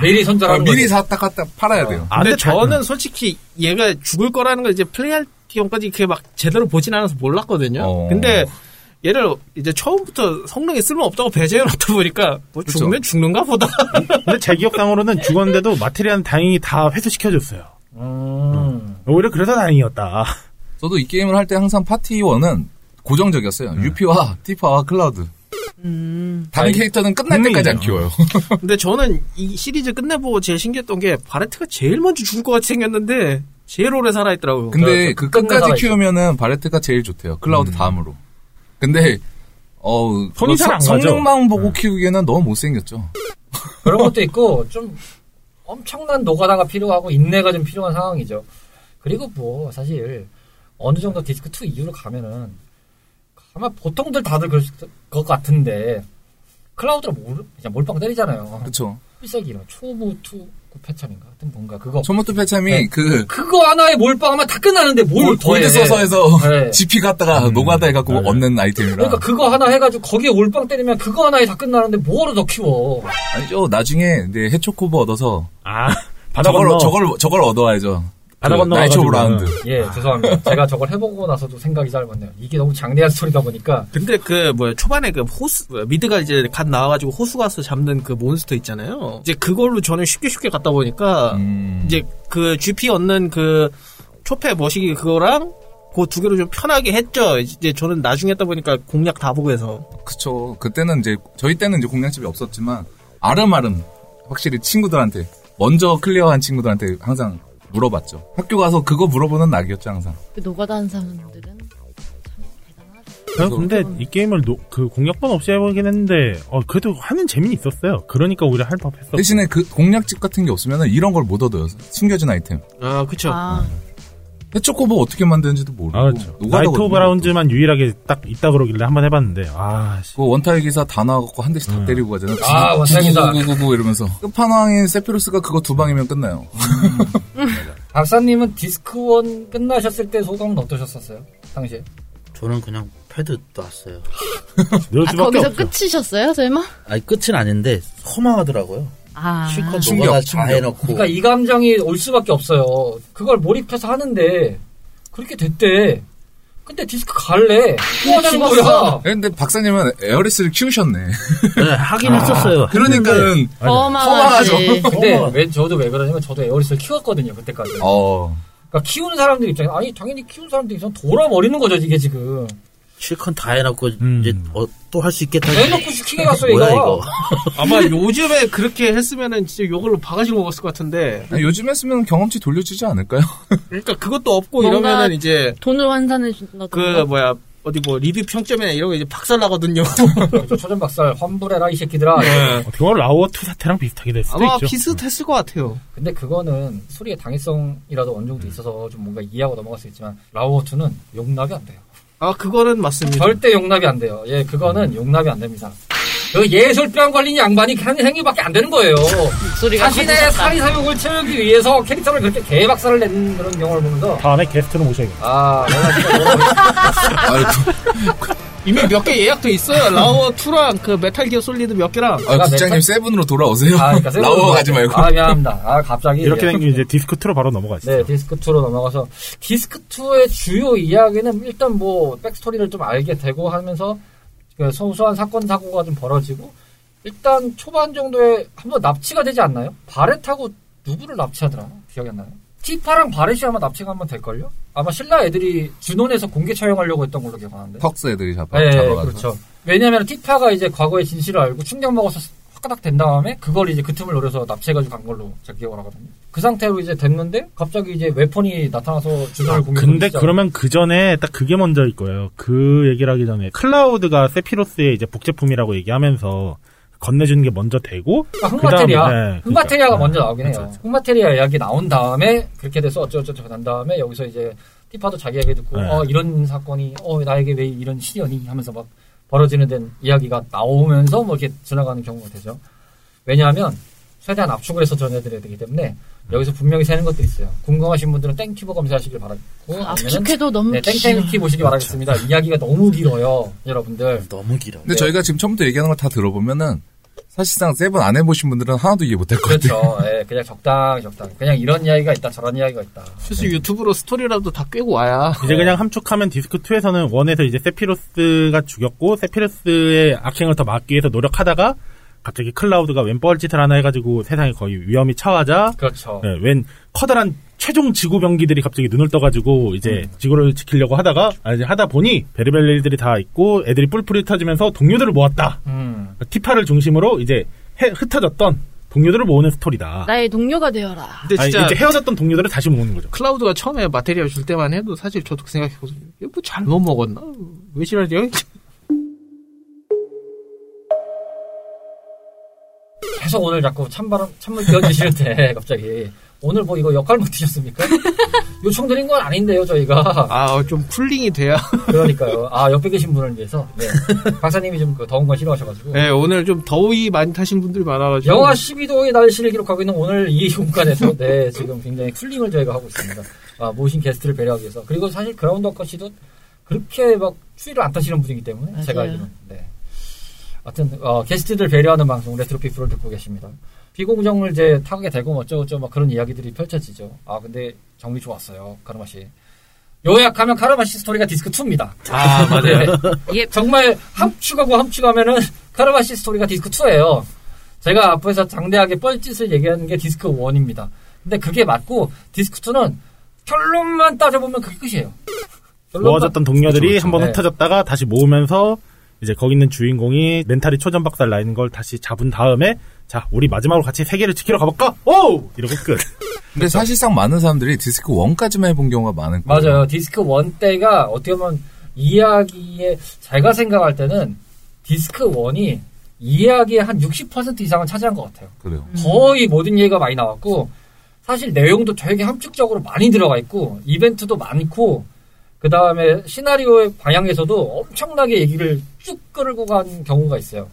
미리 아, 선전하는 미리. 샀다 갖다 팔아야 돼요. 아, 근데 근데 잘- 저는 솔직히 얘가 죽을 거라는 걸 이제 플레이할 경까지 그렇게 막 제대로 보진 않아서 몰랐거든요. 어. 근데 얘를 이제 처음부터 성능이 쓸모없다고 배제해 놓다 보니까 뭐 그쵸. 죽으면 죽는가 보다. 근데 제 기억상으로는 죽었는데도 마테리아는 다행히 다 회수시켜줬어요. 음. 오히려 그래서 다행이었다. 저도 이 게임을 할 때 항상 파티 원은 고정적이었어요. 네. 유피와 티파와 클라우드. 음. 다른 캐릭터는 끝날 때까지 안 음. 키워요. 근데 저는 이 시리즈 끝내보고 제일 신기했던 게 바레트가 제일 먼저 죽을 것 같이 생겼는데 제일 오래 살아있더라고요. 근데 그그 끝내 끝까지. 키우면은 바레트가 제일 좋대요. 클라우드 음. 다음으로. 근데 어 손이 잘안 가죠. 성능만 보고 음. 키우기에는 너무 못생겼죠. 그런 것도 있고 좀 엄청난 노가다가 필요하고 인내가 좀 필요한 상황이죠. 그리고 뭐 사실 어느 정도 디스크 2 이후로 가면은 아마 보통들 다들 그럴 것 같은데 클라우드로 몰, 그냥 몰빵 때리잖아요. 그렇죠. 필살기 이런 초보 투 패참인가 하여튼 뭔가 그거 초모토 패참이 네. 그 그거 하나에 몰빵하면 다 끝나는데 뭘 골- 골드 서서에서 네. GP 갖다가 음. 노가다 해갖고 맞아요. 얻는 아이템이라. 그러니까 그거 하나 해가지고 거기에 몰빵 때리면 그거 하나에 다 끝나는데 뭐하러 더 키워 아니죠. 나중에 이제 해초코보 얻어서 아, 저걸. 저걸 저걸 얻어야죠. 바다 그 건너 Knights of. Round. 예 죄송합니다 제가 저걸 해보고 나서도 생각이 짧았네요 이게 너무 장대한 스토리다 보니까 근데 그 뭐야 초반에 그 호수 미드갈 이제 갓 나와가지고 호수 가서 잡는 그 몬스터 있잖아요. 이제 그걸로 저는 쉽게 쉽게 갔다 보니까 음. 이제 그 GP 얻는 그 초패 머시기 그거랑 그두 개로 좀 편하게 했죠. 이제 저는 나중에 했다 보니까 공략 다 보고 해서 그쵸. 그때는 이제 저희 때는 이제 공략집이 없었지만 알음알음 확실히 친구들한테 먼저 클리어한 친구들한테 항상 물어봤죠. 학교 가서 그거 물어보는 낙이었죠 항상. 그 노가다 하는 사람들은 참 대단하죠. 저는 근데 이 게임을 노- 그 공략본 없이 해보긴 했는데 어, 그래도 하는 재미는 있었어요. 그러니까 오히려 할 법했어. 대신에 그 공략집 같은 게 없으면 이런 걸 못 얻어요. 숨겨진 아이템. 아 그쵸. 아, 해초코보 어떻게 만드는지도 모르고. 아, 그렇죠. 노가다거든요. Knights of Round만 유일하게 딱 있다 그러길래 한번 해봤는데 아, 씨. 그 원탁의 기사 다 나와갖고 한 대씩 다 음. 때리고 가잖아요. 아, 원탁의 기사. 구구구구구 이러면서 끝판왕인 세피로스가 그거 두 방이면 끝나요. 박사님은 디스크 one 끝나셨을 때 소감은 어떠셨었어요? 당시에? 저는 그냥 패드 놨어요. 아 거기서 없죠. 끝이셨어요, 설마? 아니 끝은 아닌데 허망하더라고요. 아, 실컷 충격, 다. 해놓고 그러니까 이 감정이 올 수밖에 없어요. 그걸 몰입해서 하는데 그렇게 됐대. 근데 디스크 갈래. 죽었어. 거야. 근데 박사님은 에어리스를 키우셨네. 네, 하긴 했었어요. 그러니까 했는데 어마하지. 근데. 왜 저도 왜 그러냐면 저도 에어리스를 키웠거든요 그때까지. 어. 그러니까 키우는 사람들 입장에 아니 당연히 키우는 사람들 입장 돌아버리는 거죠 이게 지금. 실컷 다 해놓고 음. 이제 또할 수 있겠다. 대놓고 시키게 갔어 뭐야. 이거? 아마 요즘에 그렇게 했으면은 진짜 요걸로 바가지로 먹었을 것 같은데. 아니, 요즘 했으면 경험치 돌려주지 않을까요? 그러니까 그것도 없고 이러면은 이제 돈을 환산해 준다던가. 그 뭐야 어디 뭐 리뷰 평점이나 이런 거 이제 박살 나거든요. 저 초전 박살 환불해라 이 새끼들아. 네. 어떻게 보면 라우어2 사태랑 비슷하게 될 수도 아마 있죠. 비슷했을 것 같아요. 근데 그거는 소리의 당위성이라도 어느 정도 있어서 좀 뭔가 이해하고 넘어갈 수 있지만 라우어2는 용납이 안 돼요. 아 그거는 맞습니다. 절대 용납이 안 돼요. 예, 그거는 용납이 안 됩니다. 그 예술병 걸린 양반이 하는 행위밖에 안 되는 거예요. 목소리가 자신의. 사리사욕을 채우기 위해서 캐릭터를 그렇게 개박살을 내는 그런 경우를 보면서 다음에 게스트로 모셔야겠다. 아, 내가 진짜 아이고. 이미 몇 개 예약돼 있어요. 라오어 2랑 그 메탈 기어 솔리드 몇 개랑. 아, 내가 국장님 메탈- 세븐으로 돌아오세요. 아, 그러니까 세븐으로 라오어 가지 말고. 아, 미안합니다. 아, 갑자기 이렇게 예. 된게 이제 디스크 2로 바로 넘어가시죠. 네, 디스크 2로 넘어가서, 디스크 2의 주요 이야기는 일단 뭐, 백스토리를 좀 알게 되고 하면서, 그 소소한 사건, 사고가 좀 벌어지고, 일단 초반 정도에 한번 납치가 되지 않나요? 바렛하고 누구를 납치하더라? 기억이 안 나요? 티파랑 바렛이 아마 납치가 한번 될걸요? 아마 신라 애들이 준원에서 공개 처형하려고 했던 걸로 기억하는데. 턱스 애들이 잡아, 네, 잡아가서. 그렇죠. 왜냐면 티파가 이제 과거의 진실을 알고 충격 먹어서 화가닥 된 다음에 그걸 이제 그 틈을 노려서 납치해가지고 간 걸로 제가 기억을 하거든요. 그 상태로 이제 됐는데 갑자기 이제 웨폰이 나타나서 공격을 아, 근데 시작- 그러면 그 전에 딱 그게 먼저일 거예요. 그 얘기를 하기 전에 클라우드가 세피로스의 이제 복제품이라고 얘기하면서 건네주는 게 먼저 되고 그러니까 흑마테리아, 그다음, 네, 흑마테리아가 그러니까. 먼저 나오긴 그렇죠, 해요. 그렇죠. 흑마테리아 이야기 나온 다음에 그렇게 돼서 어쩌고저쩌고 난 다음에 여기서 이제 티파도 자기 얘기 듣고 네. 어 이런 사건이 어 나에게 왜 이런 시련이 하면서 막 벌어지는 된 이야기가 나오면서 뭐 이렇게 지나가는 경우가 되죠. 왜냐하면 최대한 압축을 해서 전해드려야 되기 때문에 여기서 분명히 새는 것들이 있어요. 궁금하신 분들은 땡튜브 검색하시길 바라고 아니면은 압축해도 너무 네, 땡땡위키 보시기 바라겠습니다. 이야기가 너무 길어요, 여러분들. 너무 길어. 근데 저희가 지금 처음부터 얘기하는 걸 다 들어보면은 사실상 세븐 안 해보신 분들은 하나도 이해 못할 것 같아요. 그렇죠. 예, 그냥 적당 적당. 그냥 이런 이야기가 있다 저런 이야기가 있다. 그래서 유튜브로 스토리라도 다 꿰고 와야. 이제 그냥 함축하면 디스크 2에서는 one에서 이제 세피로스가 죽였고 세피로스의 악행을 더 막기 위해서 노력하다가 갑자기 클라우드가 웬 뻘짓을 하나 해가지고 세상에 거의 위험이 처하자 그렇죠. 예, 웬 커다란 최종 지구 병기들이 갑자기 눈을 떠가지고 이제 음. 지구를 지키려고 하다가 아, 이제 하다 보니 별의별 일들이 다 있고 애들이 뿔뿔이 퍼지면서 동료들을 모았다. 음. 티파를 중심으로 이제 해- 흩어졌던 동료들을 모으는 스토리다. 나의 동료가 되어라. 근데 아니, 진짜 이제 헤어졌던 동료들을 다시 모으는 거죠. 클라우드가 처음에 마테리아 줄 때만 해도 사실 저도 그 생각했거든요. 이거 뭐 잘못 먹었나? 왜 지랄이야? 계속 오늘 자꾸 찬바람 찬물 끼얹으시는데 갑자기 오늘 뭐 이거 역할 맡으셨습니까? 요청 드린 건 아닌데요 저희가 아, 좀 쿨링이 돼야. 그러니까요. 아 옆에 계신 분을 위해서 네. 박사님이 좀 그 더운 거 싫어하셔가지고 네, 오늘 좀 더위 많이 타신 분들이 많아가지고. 영하 12도의 날씨를 기록하고 있는 오늘 이 공간에서 네 지금 굉장히 쿨링을 저희가 하고 있습니다. 아, 모신 게스트를 배려하기 위해서 그리고 사실 그라운드 워커 씨도 그렇게 막 추위를 안 타시는 분이기 때문에 맞아요. 제가 알기로는 네. 하여튼 어, 게스트들 배려하는 방송 레트로피프를 듣고 계십니다. 비공정을 이제 타게 되고 뭐 어쩌고저쩌고 막 그런 이야기들이 펼쳐지죠. 아 근데 정리 좋았어요 카르마 씨. 요약하면 카르마 씨 스토리가 디스크 2입니다. 아, 맞아요. 예. 정말 함축하고 함축하면은 카르마 씨 스토리가 디스크 2예요. 제가 앞에서 장대하게 뻘짓을 얘기하는 게 디스크 1입니다. 근데 그게 맞고 디스크 2는 결론만 따져보면 그게 끝이에요. 모아졌던 동료들이 그렇죠, 한번 네. 흩어졌다가 다시 모으면서 이제 거기 있는 주인공이 멘탈이 초전박살 나 있는 걸 다시 잡은 다음에 자 우리 마지막으로 같이 세계를 지키러 가볼까? 오 이러고 끝. 근데 사실상 많은 사람들이 디스크 1까지만 해본 경우가 많을 거예요. 맞아요. 디스크 1 때가 어떻게 보면 이야기에 제가 생각할 때는 디스크 1이 이야기의 한 60% 이상은 차지한 것 같아요. 그래요. 거의 모든 얘기가 많이 나왔고 사실 내용도 되게 함축적으로 많이 들어가 있고 이벤트도 많고 그 다음에 시나리오의 방향에서도 엄청나게 얘기를 쭉 끌고 간 경우가 있어요.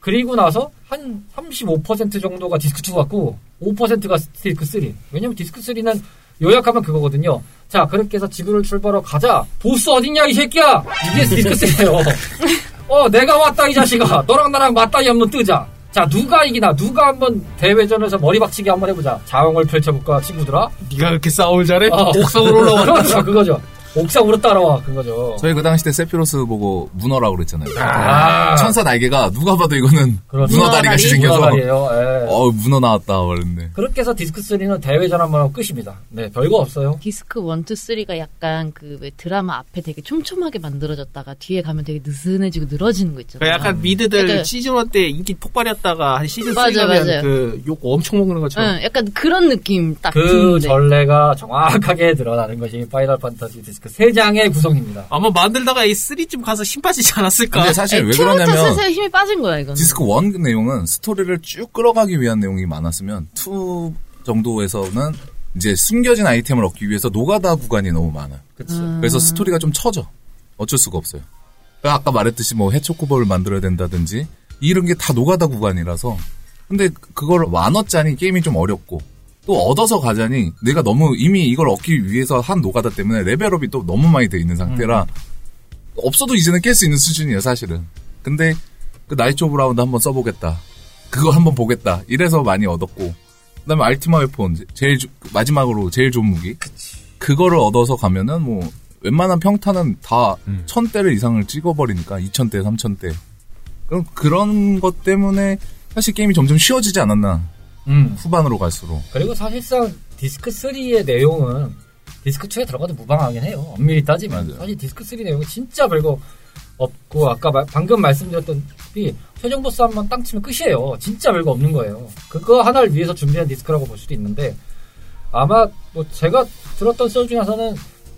그리고 나서 한 35% 정도가 디스크 2 같고 5%가 디스크 3. 왜냐면 디스크 3는 요약하면 그거거든요. 자, 그렇게 해서 지구를 출발하러 가자. 보스 어딨냐, 이 새끼야! 이게 디스크 3예요. 어, 내가 왔다, 이 자식아. 너랑 나랑 맞다이 한번 뜨자. 자, 누가 이기나, 누가 한번 대회전에서 머리 박치기 한번 해보자. 자웅을 펼쳐볼까, 친구들아? 네가 그렇게 싸움을 잘해? 어. 옥상으로 올라와. 그렇죠, 그거죠. 옥상으로 따라와, 그거죠. 저희 그 당시 때 세피로스 보고 문어라고 그랬잖아요. 아, 천사 날개가 누가 봐도 이거는 그렇죠. 문어 다리 같이 문어 생겨서 문어다리예요 예. 어 문어 나왔다 그랬는데 그렇게 해서 디스크 3는 대회전 한번 하고 끝입니다. 네, 별거 없어요. 디스크 1, 2, 3가 약간 그왜 드라마 앞에 되게 촘촘하게 만들어졌다가 뒤에 가면 되게 느슨해지고 늘어지는 거그 있잖아요. 약간 미드들 약간- 시즌 1 때 인기 폭발했다가 한 시즌 3 맞아, 가면 맞아요. 그 욕 엄청 먹는 것처럼. 응, 약간 그런 느낌 딱 그 드는데. 전례가 정확하게 드러나는 것이 파이널 판타지 디스크 3장의 구성입니다. 아마 만들다가 이 3쯤 가서 힘 빠지지 않았을까? 근데 사실 왜 그러냐면 슬슬 힘이 빠진 거야 이건. 디스크 1 내용은 스토리를 쭉 끌어가기 위한 내용이 많았으면 2 정도에서는 이제 숨겨진 아이템을 얻기 위해서 노가다 구간이 너무 많아요. 그치. 음. 그래서 스토리가 좀 처져. 어쩔 수가 없어요. 그러니까 아까 말했듯이 뭐 해초코보를 만들어야 된다든지 이런 게 다 노가다 구간이라서 근데 그걸 안 얻자니 게임이 좀 어렵고 또 얻어서 가자니 내가 너무 이미 이걸 얻기 위해서 한 노가다 때문에 level up이 또 너무 많이 돼 있는 상태라 없어도 이제는 깰 수 있는 수준이에요 사실은. 근데 그 나이트 오브 라운드 한번 써보겠다. 그거 한번 보겠다. 이래서 많이 얻었고. 그다음에 알티마 웨폰 제일 주- 마지막으로 제일 좋은 무기. 그거를 얻어서 가면은 뭐 웬만한 평타는 다 음. 천 대를 이상을 찍어버리니까 2천 대, 3천 대. 그럼 그런 것 때문에 사실 게임이 점점 쉬워지지 않았나 음. 후반으로 갈수록. 그리고 사실상 디스크 3의 내용은 디스크 2에 들어가도 무방하긴 해요. 엄밀히 따지면. 맞아요. 사실 디스크 3 내용이 진짜 별거 없고, 아까 마- 방금 말씀드렸던 이 최종 보스 한 번 땅 치면 끝이에요. 진짜 별거 없는 거예요. 그거 하나를 위해서 준비한 디스크라고 볼 수도 있는데, 아마 뭐 제가 들었던 썰 중에서는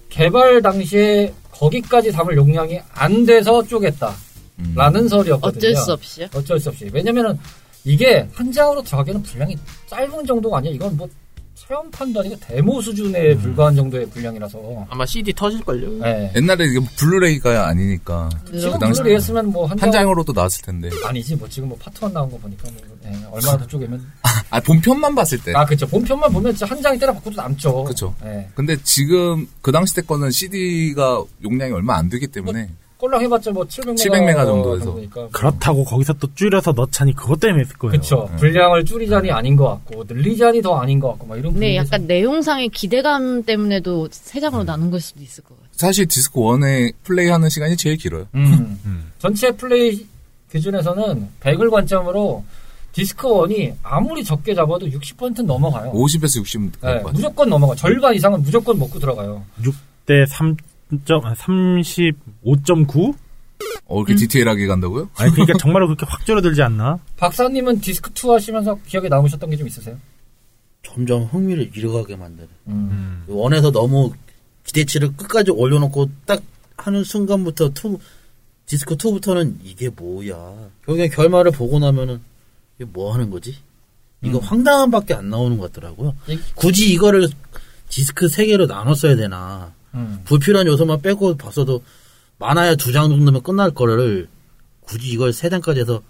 개발 당시에 거기까지 담을 용량이 안 돼서 쪼갰다. 음. 라는 설이었거든요. 어쩔 수 없이요. 어쩔 수 없이. 왜냐면은 이게 한 장으로 들어가기에는 분량이 짧은 정도가 아니야. 이건 뭐 체험판이거나 데모 수준에 음. 불과한 정도의 분량이라서. 아마 CD 터질걸요. 네. 옛날에 이게 블루레이가 아니니까 지금 그 당시 블루레이 했으면 뭐한한 장. 장으로도 나왔을 텐데. 아니지 뭐 지금 뭐 파트 1 나온 거 보니까 뭐 네, 얼마나 더 쪼개면. 아 본편만 봤을 때. 아 그쵸. 본편만 보면 진짜 한 장이 때려 바꿔도 남죠. 그쵸. 네. 근데 지금 그 당시 때 거는 CD가 용량이 얼마 안 되기 때문에 꼴랑 해봤자 뭐 700메가, 700메가 정도에서. 정도니까. 그렇다고 거기서 또 줄여서 넣자니 그것 때문에 했을 거예요. 그쵸. 네. 분량을 줄이자니 아닌 것 같고, 늘리자니 더 아닌 것 같고, 막 이런. 부분에서 약간 내용상의 기대감 때문에도 세 장으로 나눈 걸 수도 있을 것 같아요. 사실 디스크 1에 플레이하는 시간이 제일 길어요. 음. 음. 전체 플레이 기준에서는 100을 관점으로 디스크 1이 아무리 적게 잡아도 60%는 넘어가요. 50에서 60 네. 무조건 넘어가. 절반 이상은 무조건 먹고 들어가요. 6대 3점, 아, 35.9? 어, 이렇게 디테일하게 간다고요? 아니, 그러니까 정말로 그렇게 확 줄어들지 않나? 박사님은 디스크 2 하시면서 기억에 남으셨던 게 좀 있으세요? 점점 흥미를 잃어가게 만드는. 음. 원에서 너무 기대치를 끝까지 올려놓고 딱 하는 순간부터 투 디스크 2부터는 이게 뭐야. 결국에 결말을 보고 나면은 이게 뭐 하는 거지? 이거 음. 황당함밖에 안 나오는 것 같더라고요. 이- 굳이 이거를 디스크 세 개로 나눴어야 되나? 음. 불필요한 요소만 빼고 봤어도 많아야 두 장 정도면 끝날 거를 굳이 이걸 세 장까지 해서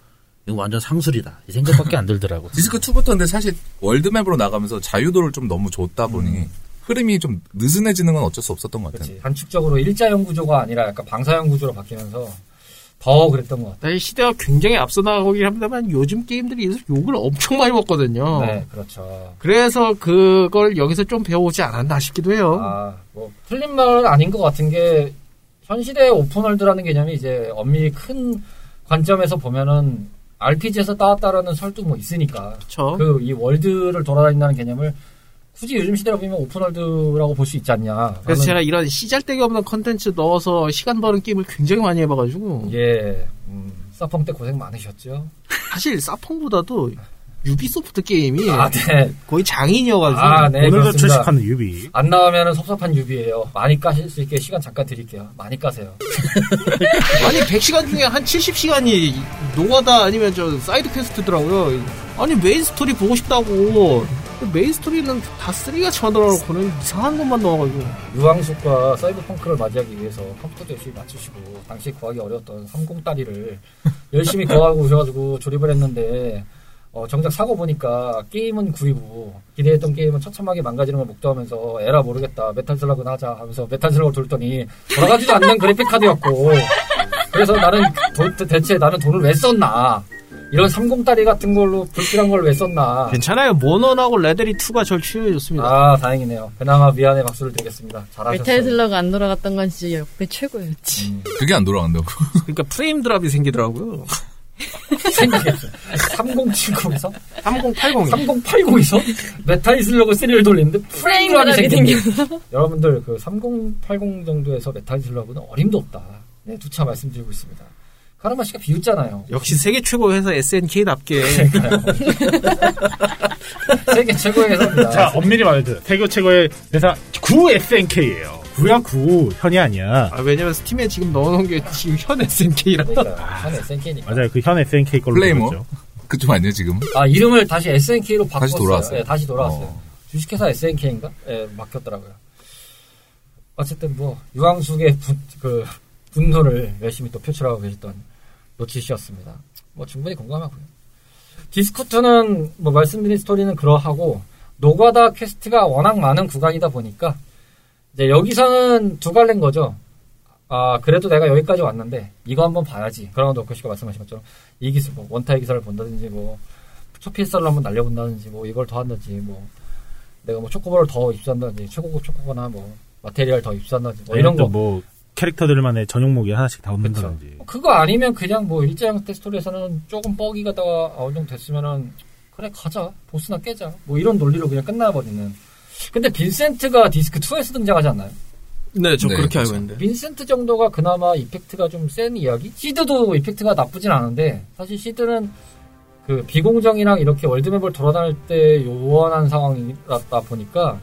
이거 완전 상술이다. 이 생각밖에 안 들더라고. 디스크 2부터인데 사실 world map으로 나가면서 자유도를 좀 너무 줬다 보니 음. 흐름이 좀 느슨해지는 건 어쩔 수 없었던 것 같아요. 단축적으로 일자형 구조가 아니라 약간 방사형 구조로 바뀌면서 더 그랬던 것 같아요. 이 시대가 굉장히 앞서 나가긴 합니다만 요즘 게임들이 욕을 엄청 많이 먹거든요. 네, 그렇죠. 그래서 그걸 여기서 좀 배워오지 않았나 싶기도 해요. 아, 뭐 틀린 말은 아닌 것 같은 게 현 시대의 오픈월드라는 개념이 이제 엄밀히 큰 관점에서 보면은 RPG에서 따왔다라는 설도 뭐 있으니까 그렇죠. 그이 월드를 돌아다닌다는 개념을 굳이 요즘 시대로 보면 open world라고 볼 수 있지 않냐. 그래서 제가 이런 시잘데기 없는 컨텐츠 넣어서 시간 버는 게임을 굉장히 많이 해봐가지고 예, 음, 사펑 때 고생 많으셨죠? 사실 사펑보다도 유비소프트 게임이 아, 네. 거의 장인이어가지고 아, 네. 오늘도 그렇습니다. 출석하는 유비. 안 나오면 섭섭한 유비예요. 많이 까실 수 있게 시간 잠깐 드릴게요. 많이 까세요. 아니 100시간 중에 한 70시간이 노가다 아니면 저 side quest더라고요. 아니 메인 스토리 보고 싶다고 메인 스토리는 다 쓰레기같이 만들어놓고는 이상한 것만 넣어가지고. 유황숙과 사이버펑크를 맞이하기 위해서 컴퓨터도 열심히 맞추시고 당시 구하기 어려웠던 30다리를 열심히 구하고 오셔가지고 조립을 했는데 어, 정작 사고 보니까 게임은 구이고 기대했던 게임은 처참하게 망가지는 걸 목도하면서 에라 모르겠다 메탈 슬러그나 하자 하면서 메탈 슬러그 돌더니 돌아가지도 않는 그래픽 카드였고 그래서 나는 도- 대체 나는 돈을 왜 썼나 이런 30다리 같은 걸로 불필요한 걸 왜 썼나 괜찮아요. 모넌하고 레데리 2가 절 치유해줬습니다. 아 다행이네요 그나마 미안해 박수를 드리겠습니다 잘하셨어요 메탈 슬러그가 안 돌아갔던 건 진짜 역대 최고였지. 음. 그게 안 돌아간다고. 그러니까 frame drop이 생기더라고요. 생각했어요. 3070에서 3080이 3080에서 메탈 슬러그 3를 돌리는데 frame drop이 생깁니다. 여러분들 그 3080 정도에서 메탈 슬러그는 어림도 없다. 네, 재차 말씀드리고 있습니다. 카르마 씨가 비웃잖아요. 역시 세계 최고 회사 SNK답게 세계 최고의 회사입니다. 자, 엄밀히 말해도 세계 최고의 회사 구 SNK예요. 구야 구, 현이 아니야. 아, 왜냐면 스팀에 지금 넣어놓은 게 지금 현 SNK라 그러니까 한 SNK니까. 맞아요. 그 현 SNK 걸로 플레이모어? 그쪽 아니에요, 지금? 아 이름을 다시 SNK로 바꿨어요. 다시 돌아왔어요? 네, 다시 돌아왔어요. 어. 주식회사 SNK인가? 예, 바꿨더라고요. 어쨌든 뭐 유황숙의 분, 그 분노를 열심히 또 표출하고 계셨던 노치 씨였습니다. 뭐 충분히 공감하고요. 디스크 2는 뭐 말씀드린 스토리는 그러하고 노가다 quest가 워낙 많은 구간이다 보니까 이제 여기서는 두 갈래인 거죠. 아 그래도 내가 여기까지 왔는데 이거 한번 봐야지. 그라운드 워커 씨가 말씀하신 것처럼 이 기술 뭐 원타의 기사를 본다든지 뭐 초피스를 한번 날려본다든지 뭐 이걸 더 한다든지 뭐 내가 뭐 초코볼을 더 입수한다든지 최고급 초코거나 뭐 마테리얼 더 입수한다든지 뭐 이런 거 뭐 캐릭터들만의 전용목이 하나씩 나온다든지. 그거 아니면 그냥 뭐 일자형 테스토리에서는 조금 뻐기가 다 어느 정도 됐으면은 그래 가자 보스나 깨자 뭐 이런 논리로 그냥 끝나버리는 근데 빈센트가 디스크 2에서 등장하지 않나요? 네, 저 네, 그렇게 알고 그렇죠. 있는데. 빈센트 정도가 그나마 이펙트가 좀 센 이야기? 시드도 이펙트가 나쁘진 않은데 사실 시드는 그 비공정이랑 이렇게 월드맵을 돌아다닐 때 요원한 상황이다 보니까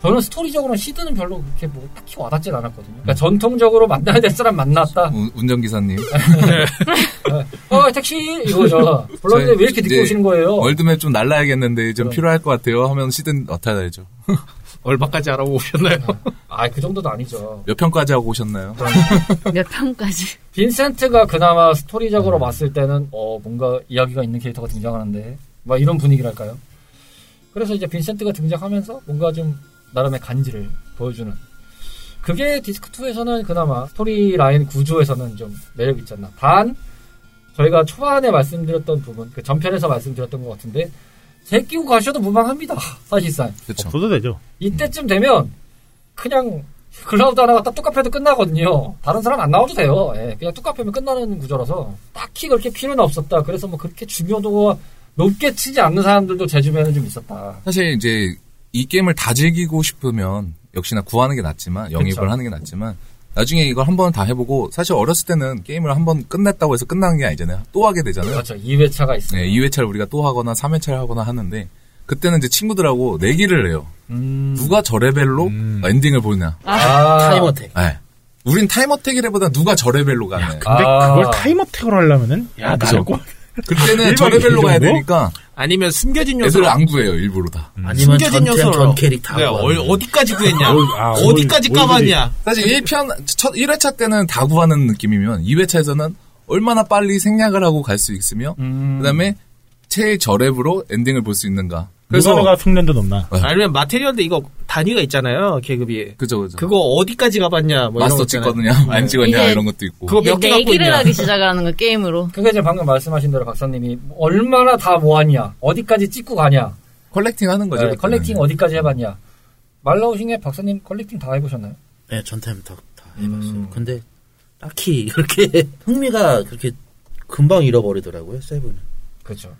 저는 스토리적으로는 시드는 별로 그렇게 뭐 딱히 와닿진 않았거든요. 그러니까 전통적으로 만나야 될 사람 만났다. 운- 운전기사님. 어 택시 이거죠. 불렀는데 왜 이렇게 늦게 오시는 거예요? 월드맵 좀 날라야겠는데 좀 그럼. 필요할 것 같아요 하면 시든 나타나야죠. 얼마까지 알아보셨나요? 아 그 정도도 아니죠. 몇 편까지 하고 오셨나요? 몇 편까지. 빈센트가 그나마 스토리적으로 봤을 때는 어 뭔가 이야기가 있는 캐릭터가 등장하는데 막 이런 분위기랄까요? 그래서 이제 빈센트가 등장하면서 뭔가 좀 나름의 간지를 보여주는 그게 디스크 2에서는 그나마 스토리 라인 구조에서는 좀 매력 있지 않나. 단, 저희가 초반에 말씀드렸던 부분, 그 전편에서 말씀드렸던 것 같은데, 제끼고 가셔도 무방합니다. 사실상. 그렇죠. 없어도 되죠. 이때쯤 되면, 그냥, 클라우드 하나가 딱 뚜까패도 끝나거든요. 다른 사람 안 나와도 돼요. 예, 그냥 뚜까패면 끝나는 구조라서, 딱히 그렇게 필요는 없었다. 그래서 뭐 그렇게 중요도가 높게 치지 않는 사람들도 제 주변에 좀 있었다. 사실 이제 이 게임을 다 즐기고 싶으면 역시나 구하는 게 낫지만 영입을 그쵸. 하는 게 낫지만 나중에 이걸 한 번 다 해보고 사실 어렸을 때는 게임을 한 번 끝냈다고 해서 끝나는 게 아니잖아요. 또 하게 되잖아요. 그렇죠. 2회차가 있어요. 네, 2회차를 우리가 또 하거나 3회차를 하거나 하는데 그때는 이제 친구들하고 내기를 해요. 음. 누가 저 레벨로 음. 엔딩을 보냐. 아, 타임어택. 네. 우린 타임어택이라보다 누가 저 레벨로 가네. 근데 아. 그걸 타임어택으로 하려면은 야. 나를 꼭 그때는 레벨로 가야 정도? 되니까 아니면 숨겨진 애들을 요소. 안 구해요 일부러 다. 아니면 숨겨진 전, 요소로. 전 캐릭 다 네, 구하는 어, 디까지 구했냐? 어, 아, 어디까지 올- 까봤냐? 사실 1편, 첫 1회차 때는 다 구하는 느낌이면 2회차에서는 얼마나 빨리 생략을 하고 갈 수 있으며 음. 그 다음에 최저렙으로 엔딩을 볼 수 있는가. 그래서 누가 숙련도 높나? 네. 아니면 마테리얼도 이거 단위가 있잖아요, 계급이. 그죠 그죠. 그거 어디까지 가봤냐, 뭐 마스터. 찍거든요. 안 찍었냐 이게 이런 것도 있고. 그거 몇 개 갖고 있냐? 하기 시작하는 거 게임으로. 그게 이제 방금 말씀하신 대로 박사님이 얼마나 다 모았냐, 어디까지 찍고 가냐, 컬렉팅 하는 거죠. 네. 컬렉팅 어디까지 해봤냐. 말 나오신 게 박사님 컬렉팅 다 해보셨나요? 네, 전 타임 다, 다 해봤어요. 음. 근데 딱히 그렇게 흥미가 그렇게 금방 잃어버리더라고요, 세븐은. 그렇죠.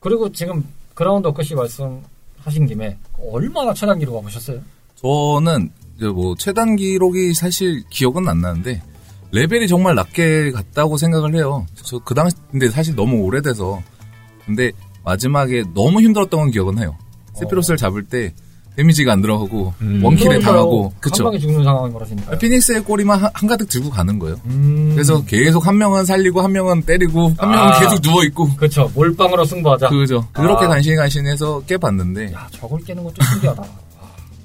그리고 지금 그라운드 워크 씨 말씀하신 김에 얼마나 최단 기록 가보셨어요? 저는 이제 뭐 최단 기록이 사실 기억은 안 나는데 레벨이 정말 낮게 갔다고 생각을 해요. 저 그 당시 근데 사실 너무 오래돼서 근데 마지막에 너무 힘들었던 건 기억은 해요. 세피로스를 잡을 때 데미지가 안 들어가고 음. 원킬에. 당하고 한 그쵸. 방에 죽는 상황이 벌어지니까. 피닉스의 꼬리만 한- 한가득 들고 가는 거예요. 음. 그래서 계속 한 명은 살리고 한 명은 때리고 한 명은 아. 계속 누워 있고 그렇죠. 몰빵으로 승부하자. 그죠. 그렇게 아. 간신히 간신해서 깨봤는데 야, 저걸 깨는 것도 신기하다.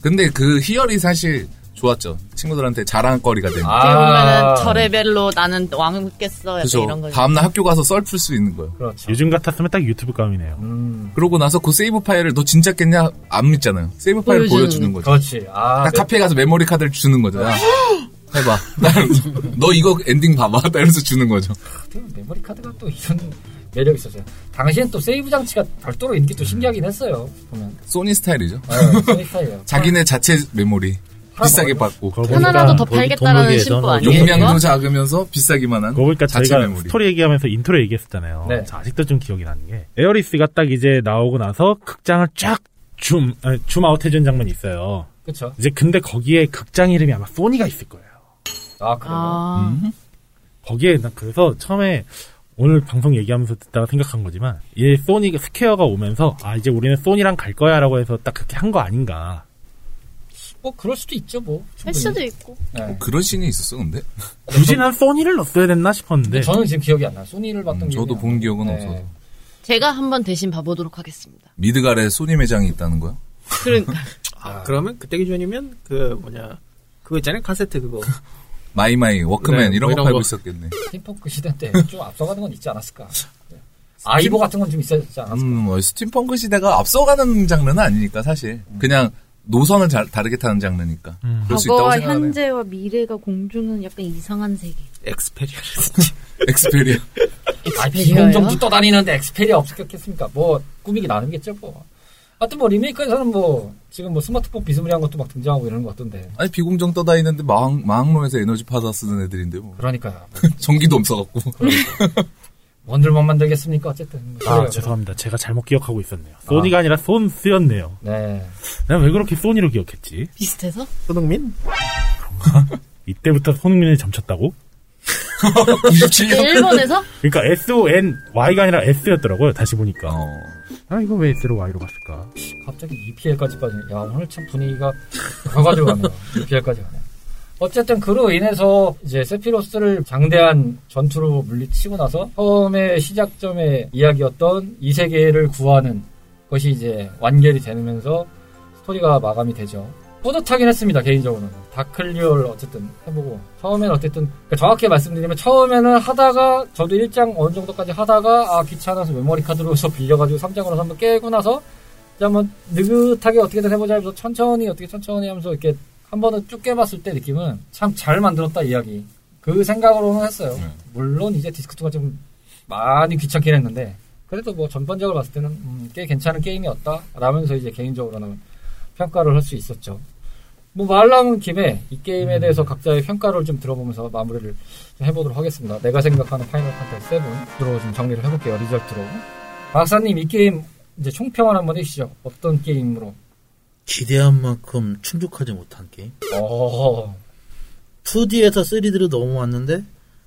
근데 그 희열이 사실 좋았죠. 친구들한테 자랑거리가 되는. 아. 저 레벨로 나는. 이런 거. 다음날 학교 가서 썰 풀 수 있는 거예요. 그렇죠. 요즘 같았으면 딱 유튜브 감이네요. 음. 그러고 나서 그 세이브 파일을 너 진짜 깼냐? 안 믿잖아요. 세이브 파일 보여주는 보여주는 거죠. 그렇지. 아, 딱 네. 카페에 가서 메모리 카드를 주는 거죠. 야, 해봐. 너 이거 엔딩 봐봐. 딱 이러면서 주는 거죠. 메모리 카드가 또 이런 매력이 있었어요. 당시엔 또 세이브 장치가 별도로 있는 게 또 신기하긴 했어요. 보면. 소니 스타일이죠. 네, 소니 스타일이에요. 자기네 자체 메모리 비싸게 받고 그거 하나라도 보니까, 더 돈- 팔겠다라는 심보 아니에요? 용량도? 작으면서 비싸기만 한 그거 보니까 자체 저희가 메모리. 스토리 얘기하면서 인트로 얘기했었잖아요. 네. 저 아직도 좀 기억이 나는 게 에어리스가 딱 이제 나오고 나서 극장을 쫙 줌, 아니, 줌 아웃 해준 장면이 있어요. 그쵸. 이제 근데 거기에 극장 이름이 아마 소니가 있을 거예요. 아, 그래요? 아, 음. 거기에 난 그래서 처음에 오늘 방송 얘기하면서 듣다가 생각한 거지만 이 소니가 스퀘어가 오면서 아 이제 우리는 소니랑 갈 거야라고 해서 딱 그렇게 한 거 아닌가. 뭐, 그럴 수도 있죠, 뭐. 할 충분히. 수도 있고. 네. 그런 씬이 있었어 근데 굳이 난 소니를 넣었어야 됐나 싶었는데 저는 지금 기억이 안 나요. 소니를 봤던 음, 저도 안 본. 기억은 네. 없어서 제가 한번 대신 봐보도록 하겠습니다. 미드갈에 소니 매장이 있다는 거야? 그러니까 아, 그러면 그때 기준이면 그 뭐냐 그거 있잖아요 카세트 그거 마이마이 워크맨 네, 이런 뭐거 이런 팔고 거. 있었겠네. 스팀펑크 시대 때 좀 앞서가는 건 있지 않았을까. 네. 아이보 같은 건 좀 있었지 않았을까. 음, 뭐 스팀펑크 시대가 앞서가는 장르는 아니니까 사실 그냥 노선을 잘, 다르게 타는 장르니까 음. 그럴 수 있다고 생각하네요. 현재와 미래가 공존하는 약간 이상한 세계. 엑스페리언스 엑스페리아 아? 비공정도 떠다니는데 엑스페리아 없었겠습니까? 뭐, 꾸미기 나름이겠죠, 뭐. 하여튼 뭐, 리메이크에서는 뭐, 지금 뭐 스마트폰 비스무리한 것도 막 등장하고 이러는 것 같던데. 아니 비공정 떠다니는데 마항, 마항로에서 에너지 받아 쓰는 애들인데 뭐 그러니까요. 전기도 없어갖고 원들만 만들겠습니까? 어쨌든. 뭐아 그래요. 죄송합니다. 제가 잘못 기억하고 있었네요. 소니가 아 니라 손스였네요. 네. 내가 왜 그렇게 소니로 기억했지? 비슷해서? 손흥민 이때부터 손흥민을 점쳤다고? 97년 일본에서? 그러니까 S O N Y가 아니라 S였더라고요. 다시 보니까. 어, 아 이거 왜 S로 Y로 갔을까? 갑자기 EPL까지 빠지네. 야, 오늘 참 분위기가 가가지고 가네요. EPL까지 가네. 어쨌든 그로 인해서 이제 세피로스를 장대한 전투로 물리치고 나서 처음에 시작점의 이야기였던 이 세계를 구하는 것이 이제 완결이 되면서 스토리가 마감이 되죠. 뿌듯하긴 했습니다 개인적으로는 다클리어를 어쨌든 해보고 처음에는 어쨌든 그러니까 정확히 말씀드리면 처음에는 하다가 저도 1장 어느 정도까지 하다가 아 귀찮아서 메모리 카드로서 빌려가지고 3장으로 한번 깨고 나서 이제 한번 느긋하게 어떻게든 해보자 해서 천천히 어떻게 천천히 하면서 이렇게 한 번은 쭉 깨봤을 때 느낌은 참 잘 만들었다 이야기. 그 생각으로는 했어요. 네. 물론 이제 디스크2가 좀 많이 귀찮긴 했는데 그래도 뭐 전반적으로 봤을 때는 음, 꽤 괜찮은 게임이었다 라면서 이제 개인적으로는 평가를 할 수 있었죠. 뭐 말 나온 김에 이 게임에 대해서 각자의 평가를 좀 들어보면서 마무리를 좀 해보도록 하겠습니다. 내가 생각하는 파이널 판타지 7으로 좀 정리를 해볼게요. result로. 박사님 이 게임 이제 총평을 한번 해주시죠. 어떤 게임으로? 기대한 만큼 충족하지 못한 게임. 어, 2D에서 3D로 넘어왔는데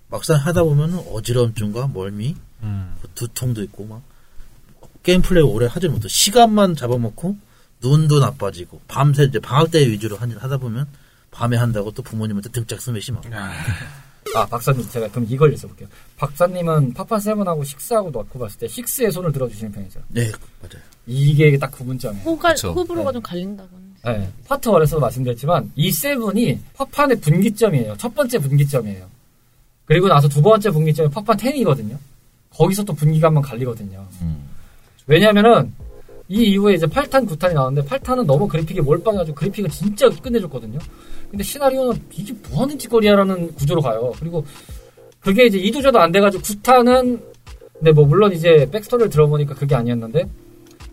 막상 하다 보면은 어지러움증과 멀미, 음. 그 두통도 있고 막 게임 플레이 오래 하지 못해 시간만 잡아먹고 눈도 나빠지고 밤새 이제 방학 때 위주로 한- 하다 보면 밤에 한다고 또 부모님한테 등짝 스매시 막. 아 박사님 제가 그럼 이걸 여쭤볼게요. 박사님은 파판 세븐하고 식스하고 놓고 봤을 때 식스의 손을 들어주시는 편이죠. 네 맞아요. 이게 딱 구분점이에요. 호가, 그쵸. 호불호가 네. 좀 갈린다고. 네, 파트 1에서도 말씀드렸지만 이 세븐이 파판의 분기점이에요. 첫 번째 분기점이에요. 그리고 나서 두 번째 분기점이 파판 10이거든요. 거기서 또 분기가 한번 갈리거든요. 음. 왜냐면은 이 이후에 이제 8탄, 9탄이 나왔는데 8탄은 너무 그래픽이 몰빵해가지고 그래픽을 진짜 끝내줬거든요. 근데 시나리오는 이게 뭐하는 짓거리야라는 구조로 가요. 그리고 그게 이제 이도저도 안 돼가지고 9탄은 근데 뭐 물론 이제 백스토리를 들어보니까 그게 아니었는데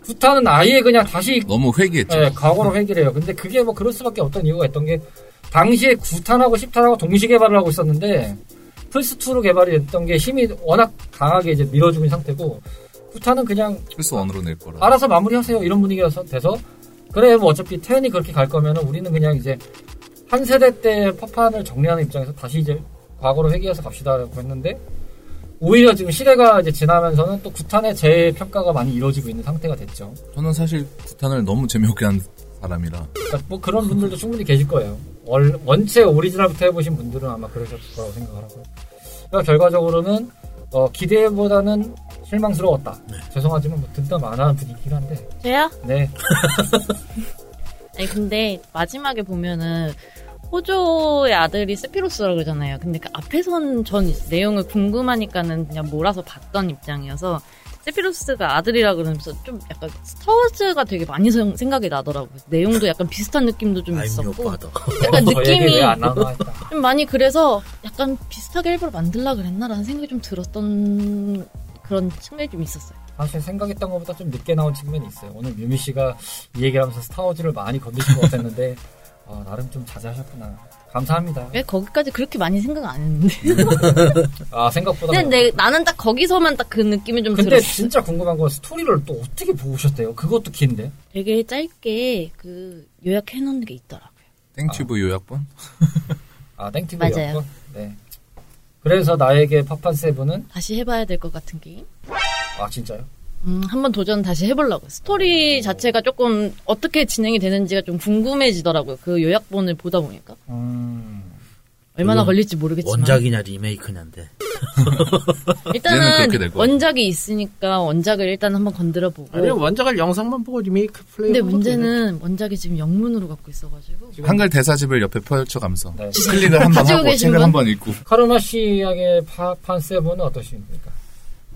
9탄은 아예 그냥 다시 너무 회귀했죠. 네, 과거로 회귀를 해요. 근데 그게 뭐 그럴 수밖에 없던 이유가 있던 게 당시에 9탄하고 10탄하고 동시 개발을 하고 있었는데 플스 2로 개발이 됐던 게 힘이 워낙 강하게 이제 밀어주고 있는 상태고 9탄은 그냥 플스 원으로 낼 거라. 알아서 마무리하세요 이런 분위기라서 돼서 그래 뭐 어차피 10이 그렇게 갈 거면은 우리는 그냥 이제 한 세대 때 퍼판을 정리하는 입장에서 다시 이제 과거로 회귀해서 갑시다라고 했는데 오히려 지금 시대가 이제 지나면서는 또 9탄의 재평가가 많이 이루어지고 있는 상태가 됐죠. 저는 사실 구탄을 너무 재미없게 한 사람이라. 그러니까 뭐 그런 분들도 충분히 계실 거예요. 월- 원체 오리지널부터 해보신 분들은 아마 그러셨을 거라고 생각을 하고요. 그러니까 결과적으로는 어, 기대보다는 실망스러웠다. 죄송하지만 뭐 든다 만하는 분위기긴 한데. 쟤야? 네. 아니 근데 마지막에 보면은 호조의 아들이 세피로스라고 그러잖아요. 근데 그 앞에선 전 내용을 궁금하니까는 그냥 몰아서 봤던 입장이어서 세피로스가 아들이라 그러면서 좀 약간 스타워즈가 되게 많이 생- 생각이 나더라고요. 내용도 약간 비슷한 느낌도 좀 있었고. 약간 느낌이. 좀 많이 그래서 약간 비슷하게 일부러 만들라 그랬나라는 생각이 좀 들었던 그런 측면이 좀 있었어요. 사실 생각했던 것보다 좀 늦게 나온 측면이 있어요. 오늘 뮤미 씨가 이 얘기를 하면서 스타워즈를 많이 건드신 것 같았는데 아, 나름 좀 자제하셨구나. 감사합니다. 왜 거기까지 그렇게 많이 생각 안 했는데. 아 생각보다. 근데 내, 나는 딱 거기서만 딱 그 느낌이 좀 근데 들었어. 진짜 궁금한 건 스토리를 또 어떻게 보셨대요? 그것도 긴데. 되게 짧게 그 요약해 놓는 게 있더라고요. 땡튜브 요약본? 아 땡튜브 맞아요. 였고 네. 그래서 나에게 파판 세븐은 다시 해봐야 될 것 같은 게임. 아 진짜요? 음, 한번 도전 다시 해보려고. 스토리 자체가 조금 어떻게 진행이 되는지가 좀 궁금해지더라고요. 그 요약본을 보다 보니까. 음. 얼마나 걸릴지 모르겠지만. 원작이냐 리메이크냐인데 일단은. 원작이 있으니까 원작을 일단 한번 건드려 보고. 아니면 원작을 영상만 보고 리메이크 플레이. 근데 문제는 원작이 지금 영문으로 갖고 있어가지고. 한글 대사집을 옆에 펼쳐가면서 네. 클릭을 한번 가지고 하고 계신 책을 분? 한번 읽고 카르마 씨에게 파판 세븐은 어떠십니까?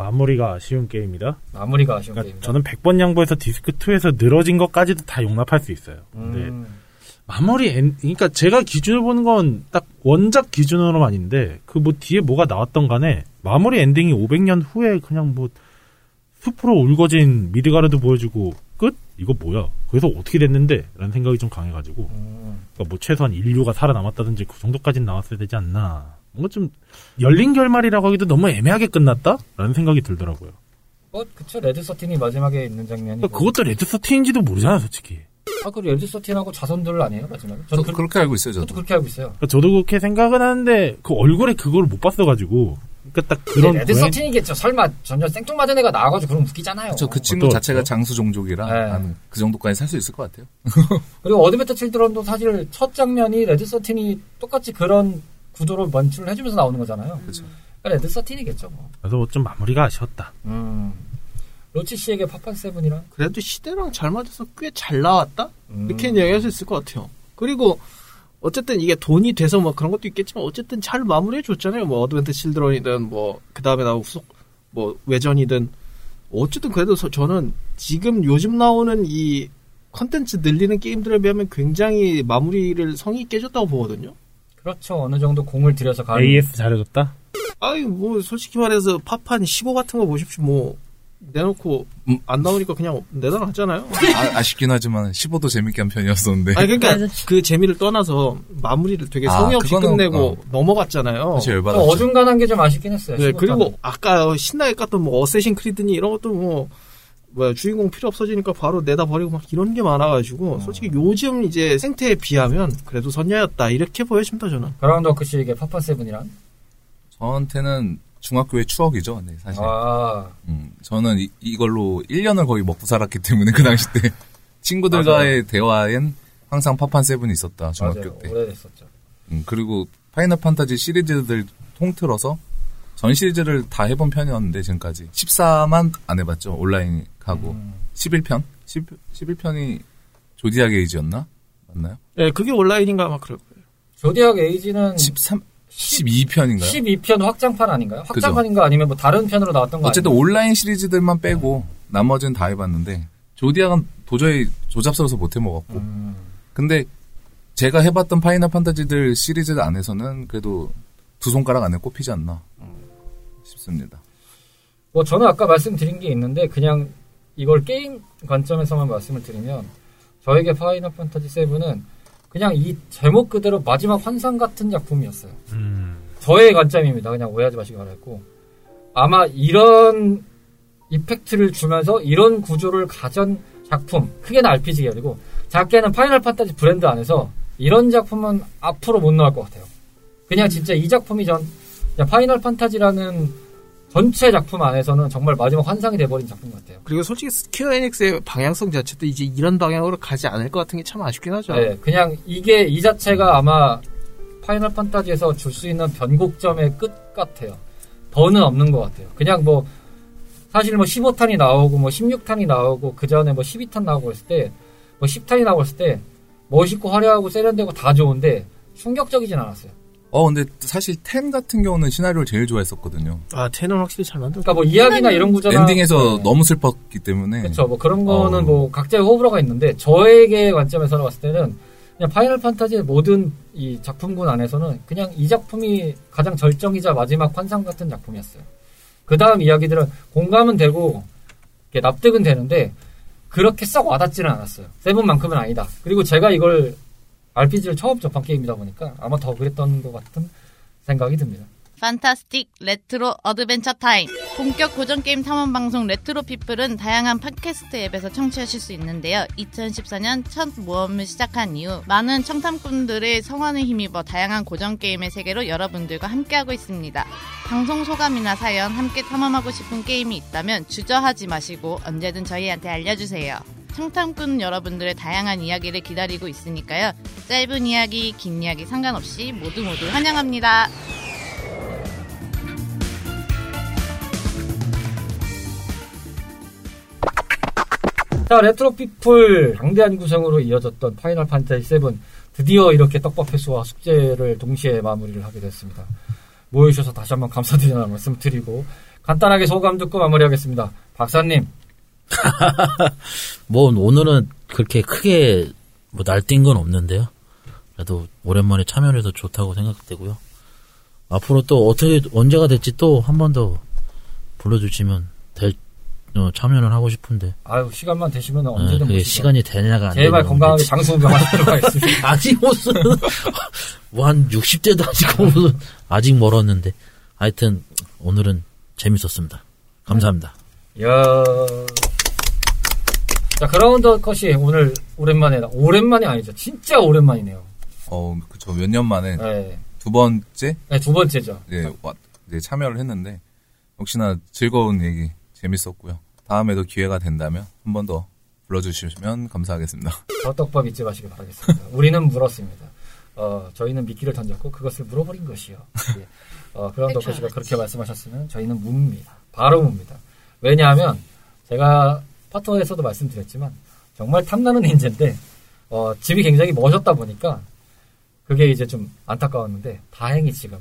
마무리가 아쉬운 게임이다. 마무리가 아쉬운 그러니까 게임이다. 저는 100번 양보해서 디스크 2에서 늘어진 것까지도 다 용납할 수 있어요. 근데 음. 마무리 엔, 그러니까 제가 기준을 보는 건 딱 원작 기준으로만인데 그 뭐 뒤에 뭐가 나왔던 간에 마무리 엔딩이 500년 후에 그냥 뭐 숲으로 우거진 미드가르드 보여주고 끝? 이거 뭐야? 그래서 어떻게 됐는데? 라는 생각이 좀 강해가지고 음. 그러니까 뭐 최소한 인류가 살아남았다든지 그 정도까지는 나왔어야 되지 않나 뭔가 좀 열린 결말이라고 하기도 너무 애매하게 끝났다? 라는 생각이 들더라고요 어, 그쵸. 레드 서틴이 마지막에 있는 장면이. 그러니까 그것도 레드 서틴인지도 모르잖아 솔직히 아, 그 레드 서틴하고 자손들 아니에요, 마지막에? 저 저는 그, 그렇게 알고 있어요 저도 저도 그렇게 알고 있어요. 그러니까 저도 그렇게 생각은 하는데 그 얼굴에 그걸 못 봤어가지고 그러니까 딱 그런 레드 고양- 서틴이겠죠. 설마 전혀 생뚱맞은 애가 나와가지고 그럼 웃기잖아요. 저 그 친구 자체가 장수 종족이라 네. 나는 그 정도까지 살 수 있을 것 같아요 그리고 어드벤트 칠드런도 사실 첫 장면이 레드 서틴이 똑같이 그런 구도로 연출을 해주면서 나오는 거잖아요. 그렇죠. 그러니까 레드 서틴이겠죠, 뭐. 그래서 뭐좀 마무리가 아쉬웠다 음. 로치 씨에게 파판 세븐이란 그래도 시대랑 잘 맞아서 꽤 잘 나왔다? 음. 이렇게 얘기할 수 있을 것 같아요. 그리고 어쨌든 이게 돈이 돼서 뭐 그런 것도 있겠지만 어쨌든 잘 마무리해 줬잖아요. 뭐 어드벤트 칠드런이든 뭐 그 다음에 나오고 후속 뭐 외전이든 어쨌든 그래도 서- 저는 지금 요즘 나오는 이 컨텐츠 늘리는 게임들에 비하면 굉장히 마무리를 성의 있게 줬다고 보거든요. 그렇죠. 어느 정도 공을 들여서 가는. AS 잘해줬다? 아이 뭐 솔직히 말해서 파판 15 같은 거 보십시오. 뭐 내놓고 음. 안 나오니까 그냥 내다놨잖아요. 아, 쉽긴 하지만 15도 재밌게 한 편이었었는데. 아니 그러니까 맞아. 그 재미를 떠나서 마무리를 되게 아, 성의 없이 그거는, 끝내고 어. 넘어갔잖아요. 좀. 어중간한 게 좀 아쉽긴 했어요. 네, 15 그리고. 아까 신나게 깠던 뭐 어쌔신 크리드니 이런 것도 뭐 뭐야 주인공 필요 없어지니까 바로 내다 버리고 막 이런 게 많아가지고 솔직히 요즘 이제 생태에 비하면 그래도 선녀였다 이렇게 보여집니다 저는. 그라운드 워크 씨께 파판 세븐이란. 저한테는 중학교의 추억이죠. 네, 사실. 아, 음, 저는 이, 이걸로 1년을 거의 먹고 살았기 때문에 그 당시 때 친구들과의 대화엔 항상 파판 세븐이 있었다. 중학교 맞아요. 때. 오래됐었죠. 음, 그리고 파이널 판타지 시리즈들 통틀어서 전 시리즈를 다 해본 편이었는데 지금까지 14만 안 해봤죠 온라인 가고 음. 11편 10, 11편이 조디악 에이지였나 맞나요? 네, 그게 온라인인가 아마 그럴 거예요. 조디악 에이지는 13 12편인가요? 12편 확장판 아닌가요? 확장판인가 아니면 뭐 다른 편으로 나왔던 거 어쨌든 아니에요? 온라인 시리즈들만 빼고 나머지는 다 해봤는데 조디악은 도저히 조잡스러워서 못 해먹었고 음, 근데 제가 해봤던 파이널 판타지들 시리즈 안에서는 그래도 두 손가락 안에 꼽히지 않나 싶습니다. 뭐 저는 아까 말씀드린 게 있는데 그냥 이걸 게임 관점에서만 말씀을 드리면 저에게 파이널 판타지 7은 그냥 이 제목 그대로 마지막 환상 같은 작품이었어요. 음. 저의 관점입니다. 그냥 오해하지 마시기 바라겠고 아마 이런 effect를 주면서 이런 구조를 가진 작품 크게는 RPG 계열이고 작게는 파이널 판타지 브랜드 안에서 이런 작품은 앞으로 못 나올 것 같아요. 그냥 진짜 이 작품이 전 파이널 판타지라는 전체 작품 안에서는 정말 마지막 환상이 돼버린 작품 같아요. 그리고 솔직히 스퀘어 에닉스의 방향성 자체도 이제 이런 방향으로 가지 않을 것 같은 게 참 아쉽긴 하죠. 네, 그냥 이게 이 자체가 아마 파이널 판타지에서 줄 수 있는 변곡점의 끝 같아요. 더는 없는 것 같아요. 그냥 뭐 사실 뭐 15탄이 나오고 뭐 16탄이 나오고 그 전에 뭐 12탄 나오고 했을 때 뭐 10탄이 나오고 했을 때 멋있고 화려하고 세련되고 다 좋은데 충격적이진 않았어요. 어 근데 사실 10 같은 경우는 시나리오를 제일 좋아했었거든요. 아 텐은 확실히 잘 만들었다. 그러니까 뭐 이야기나 이런 구조나 엔딩에서 네. 너무 슬펐기 때문에 그렇죠. 뭐 그런 거는 어. 뭐 각자의 호불호가 있는데 저에게 관점에서 봤을 때는 그냥 파이널 판타지의 모든 이 작품군 안에서는 그냥 이 작품이 가장 절정이자 마지막 환상 같은 작품이었어요. 그 다음 이야기들은 공감은 되고 이렇게 납득은 되는데 그렇게 썩 와닿지는 않았어요. 세븐만큼은 아니다. 그리고 제가 이걸 RPG를 처음 접한 게임이다 보니까 아마 더 그랬던 것 같은 생각이 듭니다. Fantastic retro adventure time. 본격 고전 게임 탐험 방송 레트로 피플은 다양한 팟캐스트 앱에서 청취하실 수 있는데요. 2014년 첫 모험을 시작한 이후 많은 청탐꾼들의 성원을 힘입어 다양한 고전 게임의 세계로 여러분들과 함께하고 있습니다. 방송 소감이나 사연, 함께 탐험하고 싶은 게임이 있다면 주저하지 마시고 언제든 저희한테 알려주세요. 청탐꾼 여러분들의 다양한 이야기를 기다리고 있으니까요. 짧은 이야기, 긴 이야기 상관없이 모두 모두 환영합니다. 자, 레트로 피플 장대한 구성으로 이어졌던 파이널 판타지 7 드디어 이렇게 떡밥 회수와 숙제를 동시에 마무리를 하게 됐습니다. 모여주셔서 다시 한번 감사드리는 말씀 드리고 간단하게 소감 듣고 마무리하겠습니다. 박사님, 뭐 오늘은 그렇게 크게 뭐 날뛴 건 없는데요. 그래도 오랜만에 참여해서 좋다고 생각되고요. 앞으로 또 어떻게 언제가 될지 또 한 번 더 불러주시면 될 어, 참여는 하고 싶은데 아유 시간만 되시면 어, 언제든 모시죠. 시간이 되냐가 안 제발 건강하게 문제지. 장수운동하도록 하겠습니다. 아직 무슨 뭐한 60대도 아직 무슨 아직 멀었는데 하여튼 오늘은 재밌었습니다. 감사합니다. 이야. 자, 그라운드 컷이 오늘 오랜만에, 나- 오랜만이 아니죠. 진짜 오랜만이네요. 어 그쵸 몇 년 만에 네. 두 번째 네, 두 번째죠. 예, 와- 네, 참여를 했는데 역시나 즐거운 얘기 재밌었고요. 다음에도 기회가 된다면 한 번 더 불러주시면 감사하겠습니다. 저떡밥 잊지 마시기 바라겠습니다. 우리는 물었습니다. 어, 저희는 미끼를 던졌고 그것을 물어버린 것이요. 예. 어, 그라운드 그쵸, 컷이가 그렇게. 말씀하셨으면 저희는 묻습니다. 바로 묻습니다. 왜냐하면 제가 파트너에서도 말씀드렸지만 정말 탐나는 인재인데 어, 집이 굉장히 멋졌다 보니까 그게 이제 좀 안타까웠는데 다행히 지금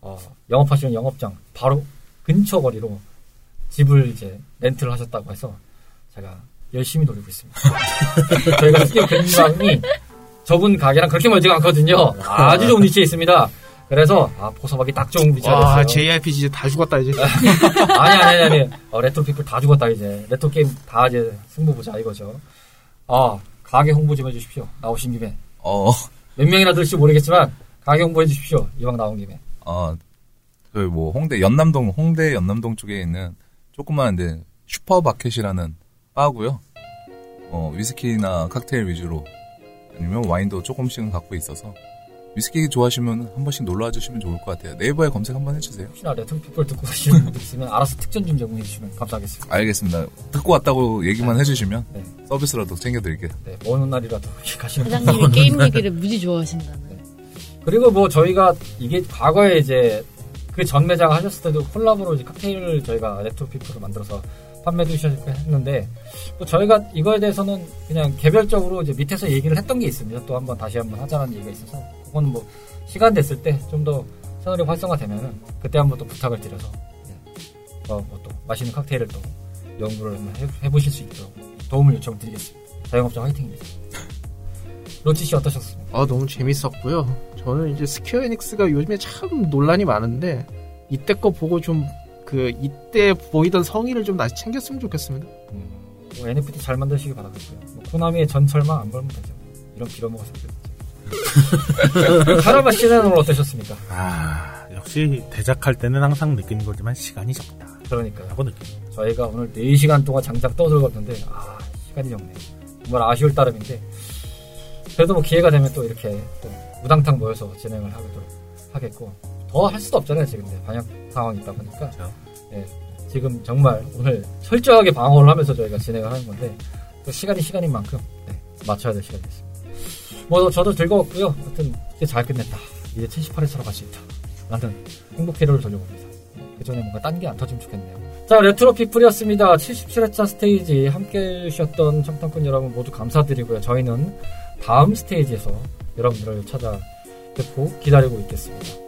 어, 영업하시는 영업장 바로 근처 거리로 집을 이제 렌트를 하셨다고 해서 제가 열심히 노리고 있습니다. 저희가 스팀 근방이 저분 가게랑 그렇게 멀지가 않거든요. 아주 좋은 위치에 있습니다. 그래서 아 포섭하기 딱 좋은 위치가 와, 됐어요. JRPG 이제 다 죽었다 이제. 아니 아니 아니 아니 어, 레트로 피플 다 죽었다 이제 레트로 게임 다 이제 승부 보자 이거죠. 아 가게 홍보 좀 해주십시오. 나오신 김에 어, 몇 명이나 들을지 모르겠지만 가게 홍보 해 주십시오. 이왕 나온 김에. 어, 그뭐 홍대 연남동 홍대 연남동 쪽에 있는 조그마한데 슈퍼마켓이라는 바고요. 어 위스키나 칵테일 위주로 아니면 와인도 조금씩은 갖고 있어서 위스키 좋아하시면 한 번씩 놀러 와주시면 좋을 것 같아요. 네이버에 검색 한번 해주세요. 혹시나 레트로 피플 듣고 가시는 분들 있으면 알아서 특전 좀 제공해 주시면 감사하겠습니다. 알겠습니다. 듣고 왔다고 얘기만 해주시면 네. 서비스라도 챙겨드릴게요. 네, 먼 날이라도 가시는 분들. 사장님이 게임 얘기를 무지 좋아하신다는. 그리고 뭐 저희가 이게 과거에 이제 그 전 매장 하셨을 때도 콜라보로 이제 칵테일을 저희가 레트로 피플을 만들어서 판매도 했는데 또 저희가 이거에 대해서는 그냥 개별적으로 이제 밑에서 얘기를 했던 게 있습니다. 또 한번 다시 한번 하자는 얘기가 있어서 그거는 뭐 시간 됐을 때 좀 더 채널이 활성화되면은 그때 한번 또 부탁을 드려서 어, 뭐또 맛있는 칵테일을 또 연구를 해, 해보실 수 있도록 도움을 요청드리겠습니다. 자영업자 화이팅입니다. 로치 씨 어떠셨습니까? 아 너무 재밌었고요. 저는 이제 스퀘어 에닉스가 요즘에 참 논란이 많은데 이때 거 보고 좀 그 이때 보이던 성의를 좀 다시 챙겼으면 좋겠습니다. 뭐 NFT 잘 만드시기 바라겠고요. 뭐 코나미의 전철만 안 밟으면 되죠. 이런 빌어먹어서 카라마 씨는 오늘 어떠셨습니까? 아, 역시 대작할 때는 항상 느끼는 거지만 시간이 적다. 그러니까요. 하고 저희가 오늘 4시간 동안 장작 떠들었는데 아 시간이 적네요. 정말 아쉬울 따름인데 그래도 뭐 기회가 되면 또 이렇게 또 무당탕 모여서 진행을 하도록 하겠고 더 할 수도 없잖아요 지금 네, 방역 상황이 있다 보니까 그렇죠. 예, 지금 정말 오늘 철저하게 방어를 하면서 저희가 진행을 하는 건데 또 시간이 시간인 만큼 네, 맞춰야 될 시간이 됐습니다. 뭐 저도 즐거웠고요. 하여튼 이제 잘 끝냈다. 이제 78회차로 갈 수 있다. 라는 행복회로를 돌려봅니다. 그 전에 뭔가 딴 게 안 터지면 좋겠네요. 자, 레트로 피플이었습니다. 77회차 스테이지 함께 해주셨던 청탐꾼 여러분 모두 감사드리고요. 저희는 다음 스테이지에서 여러분들을 찾아뵙고 기다리고 있겠습니다.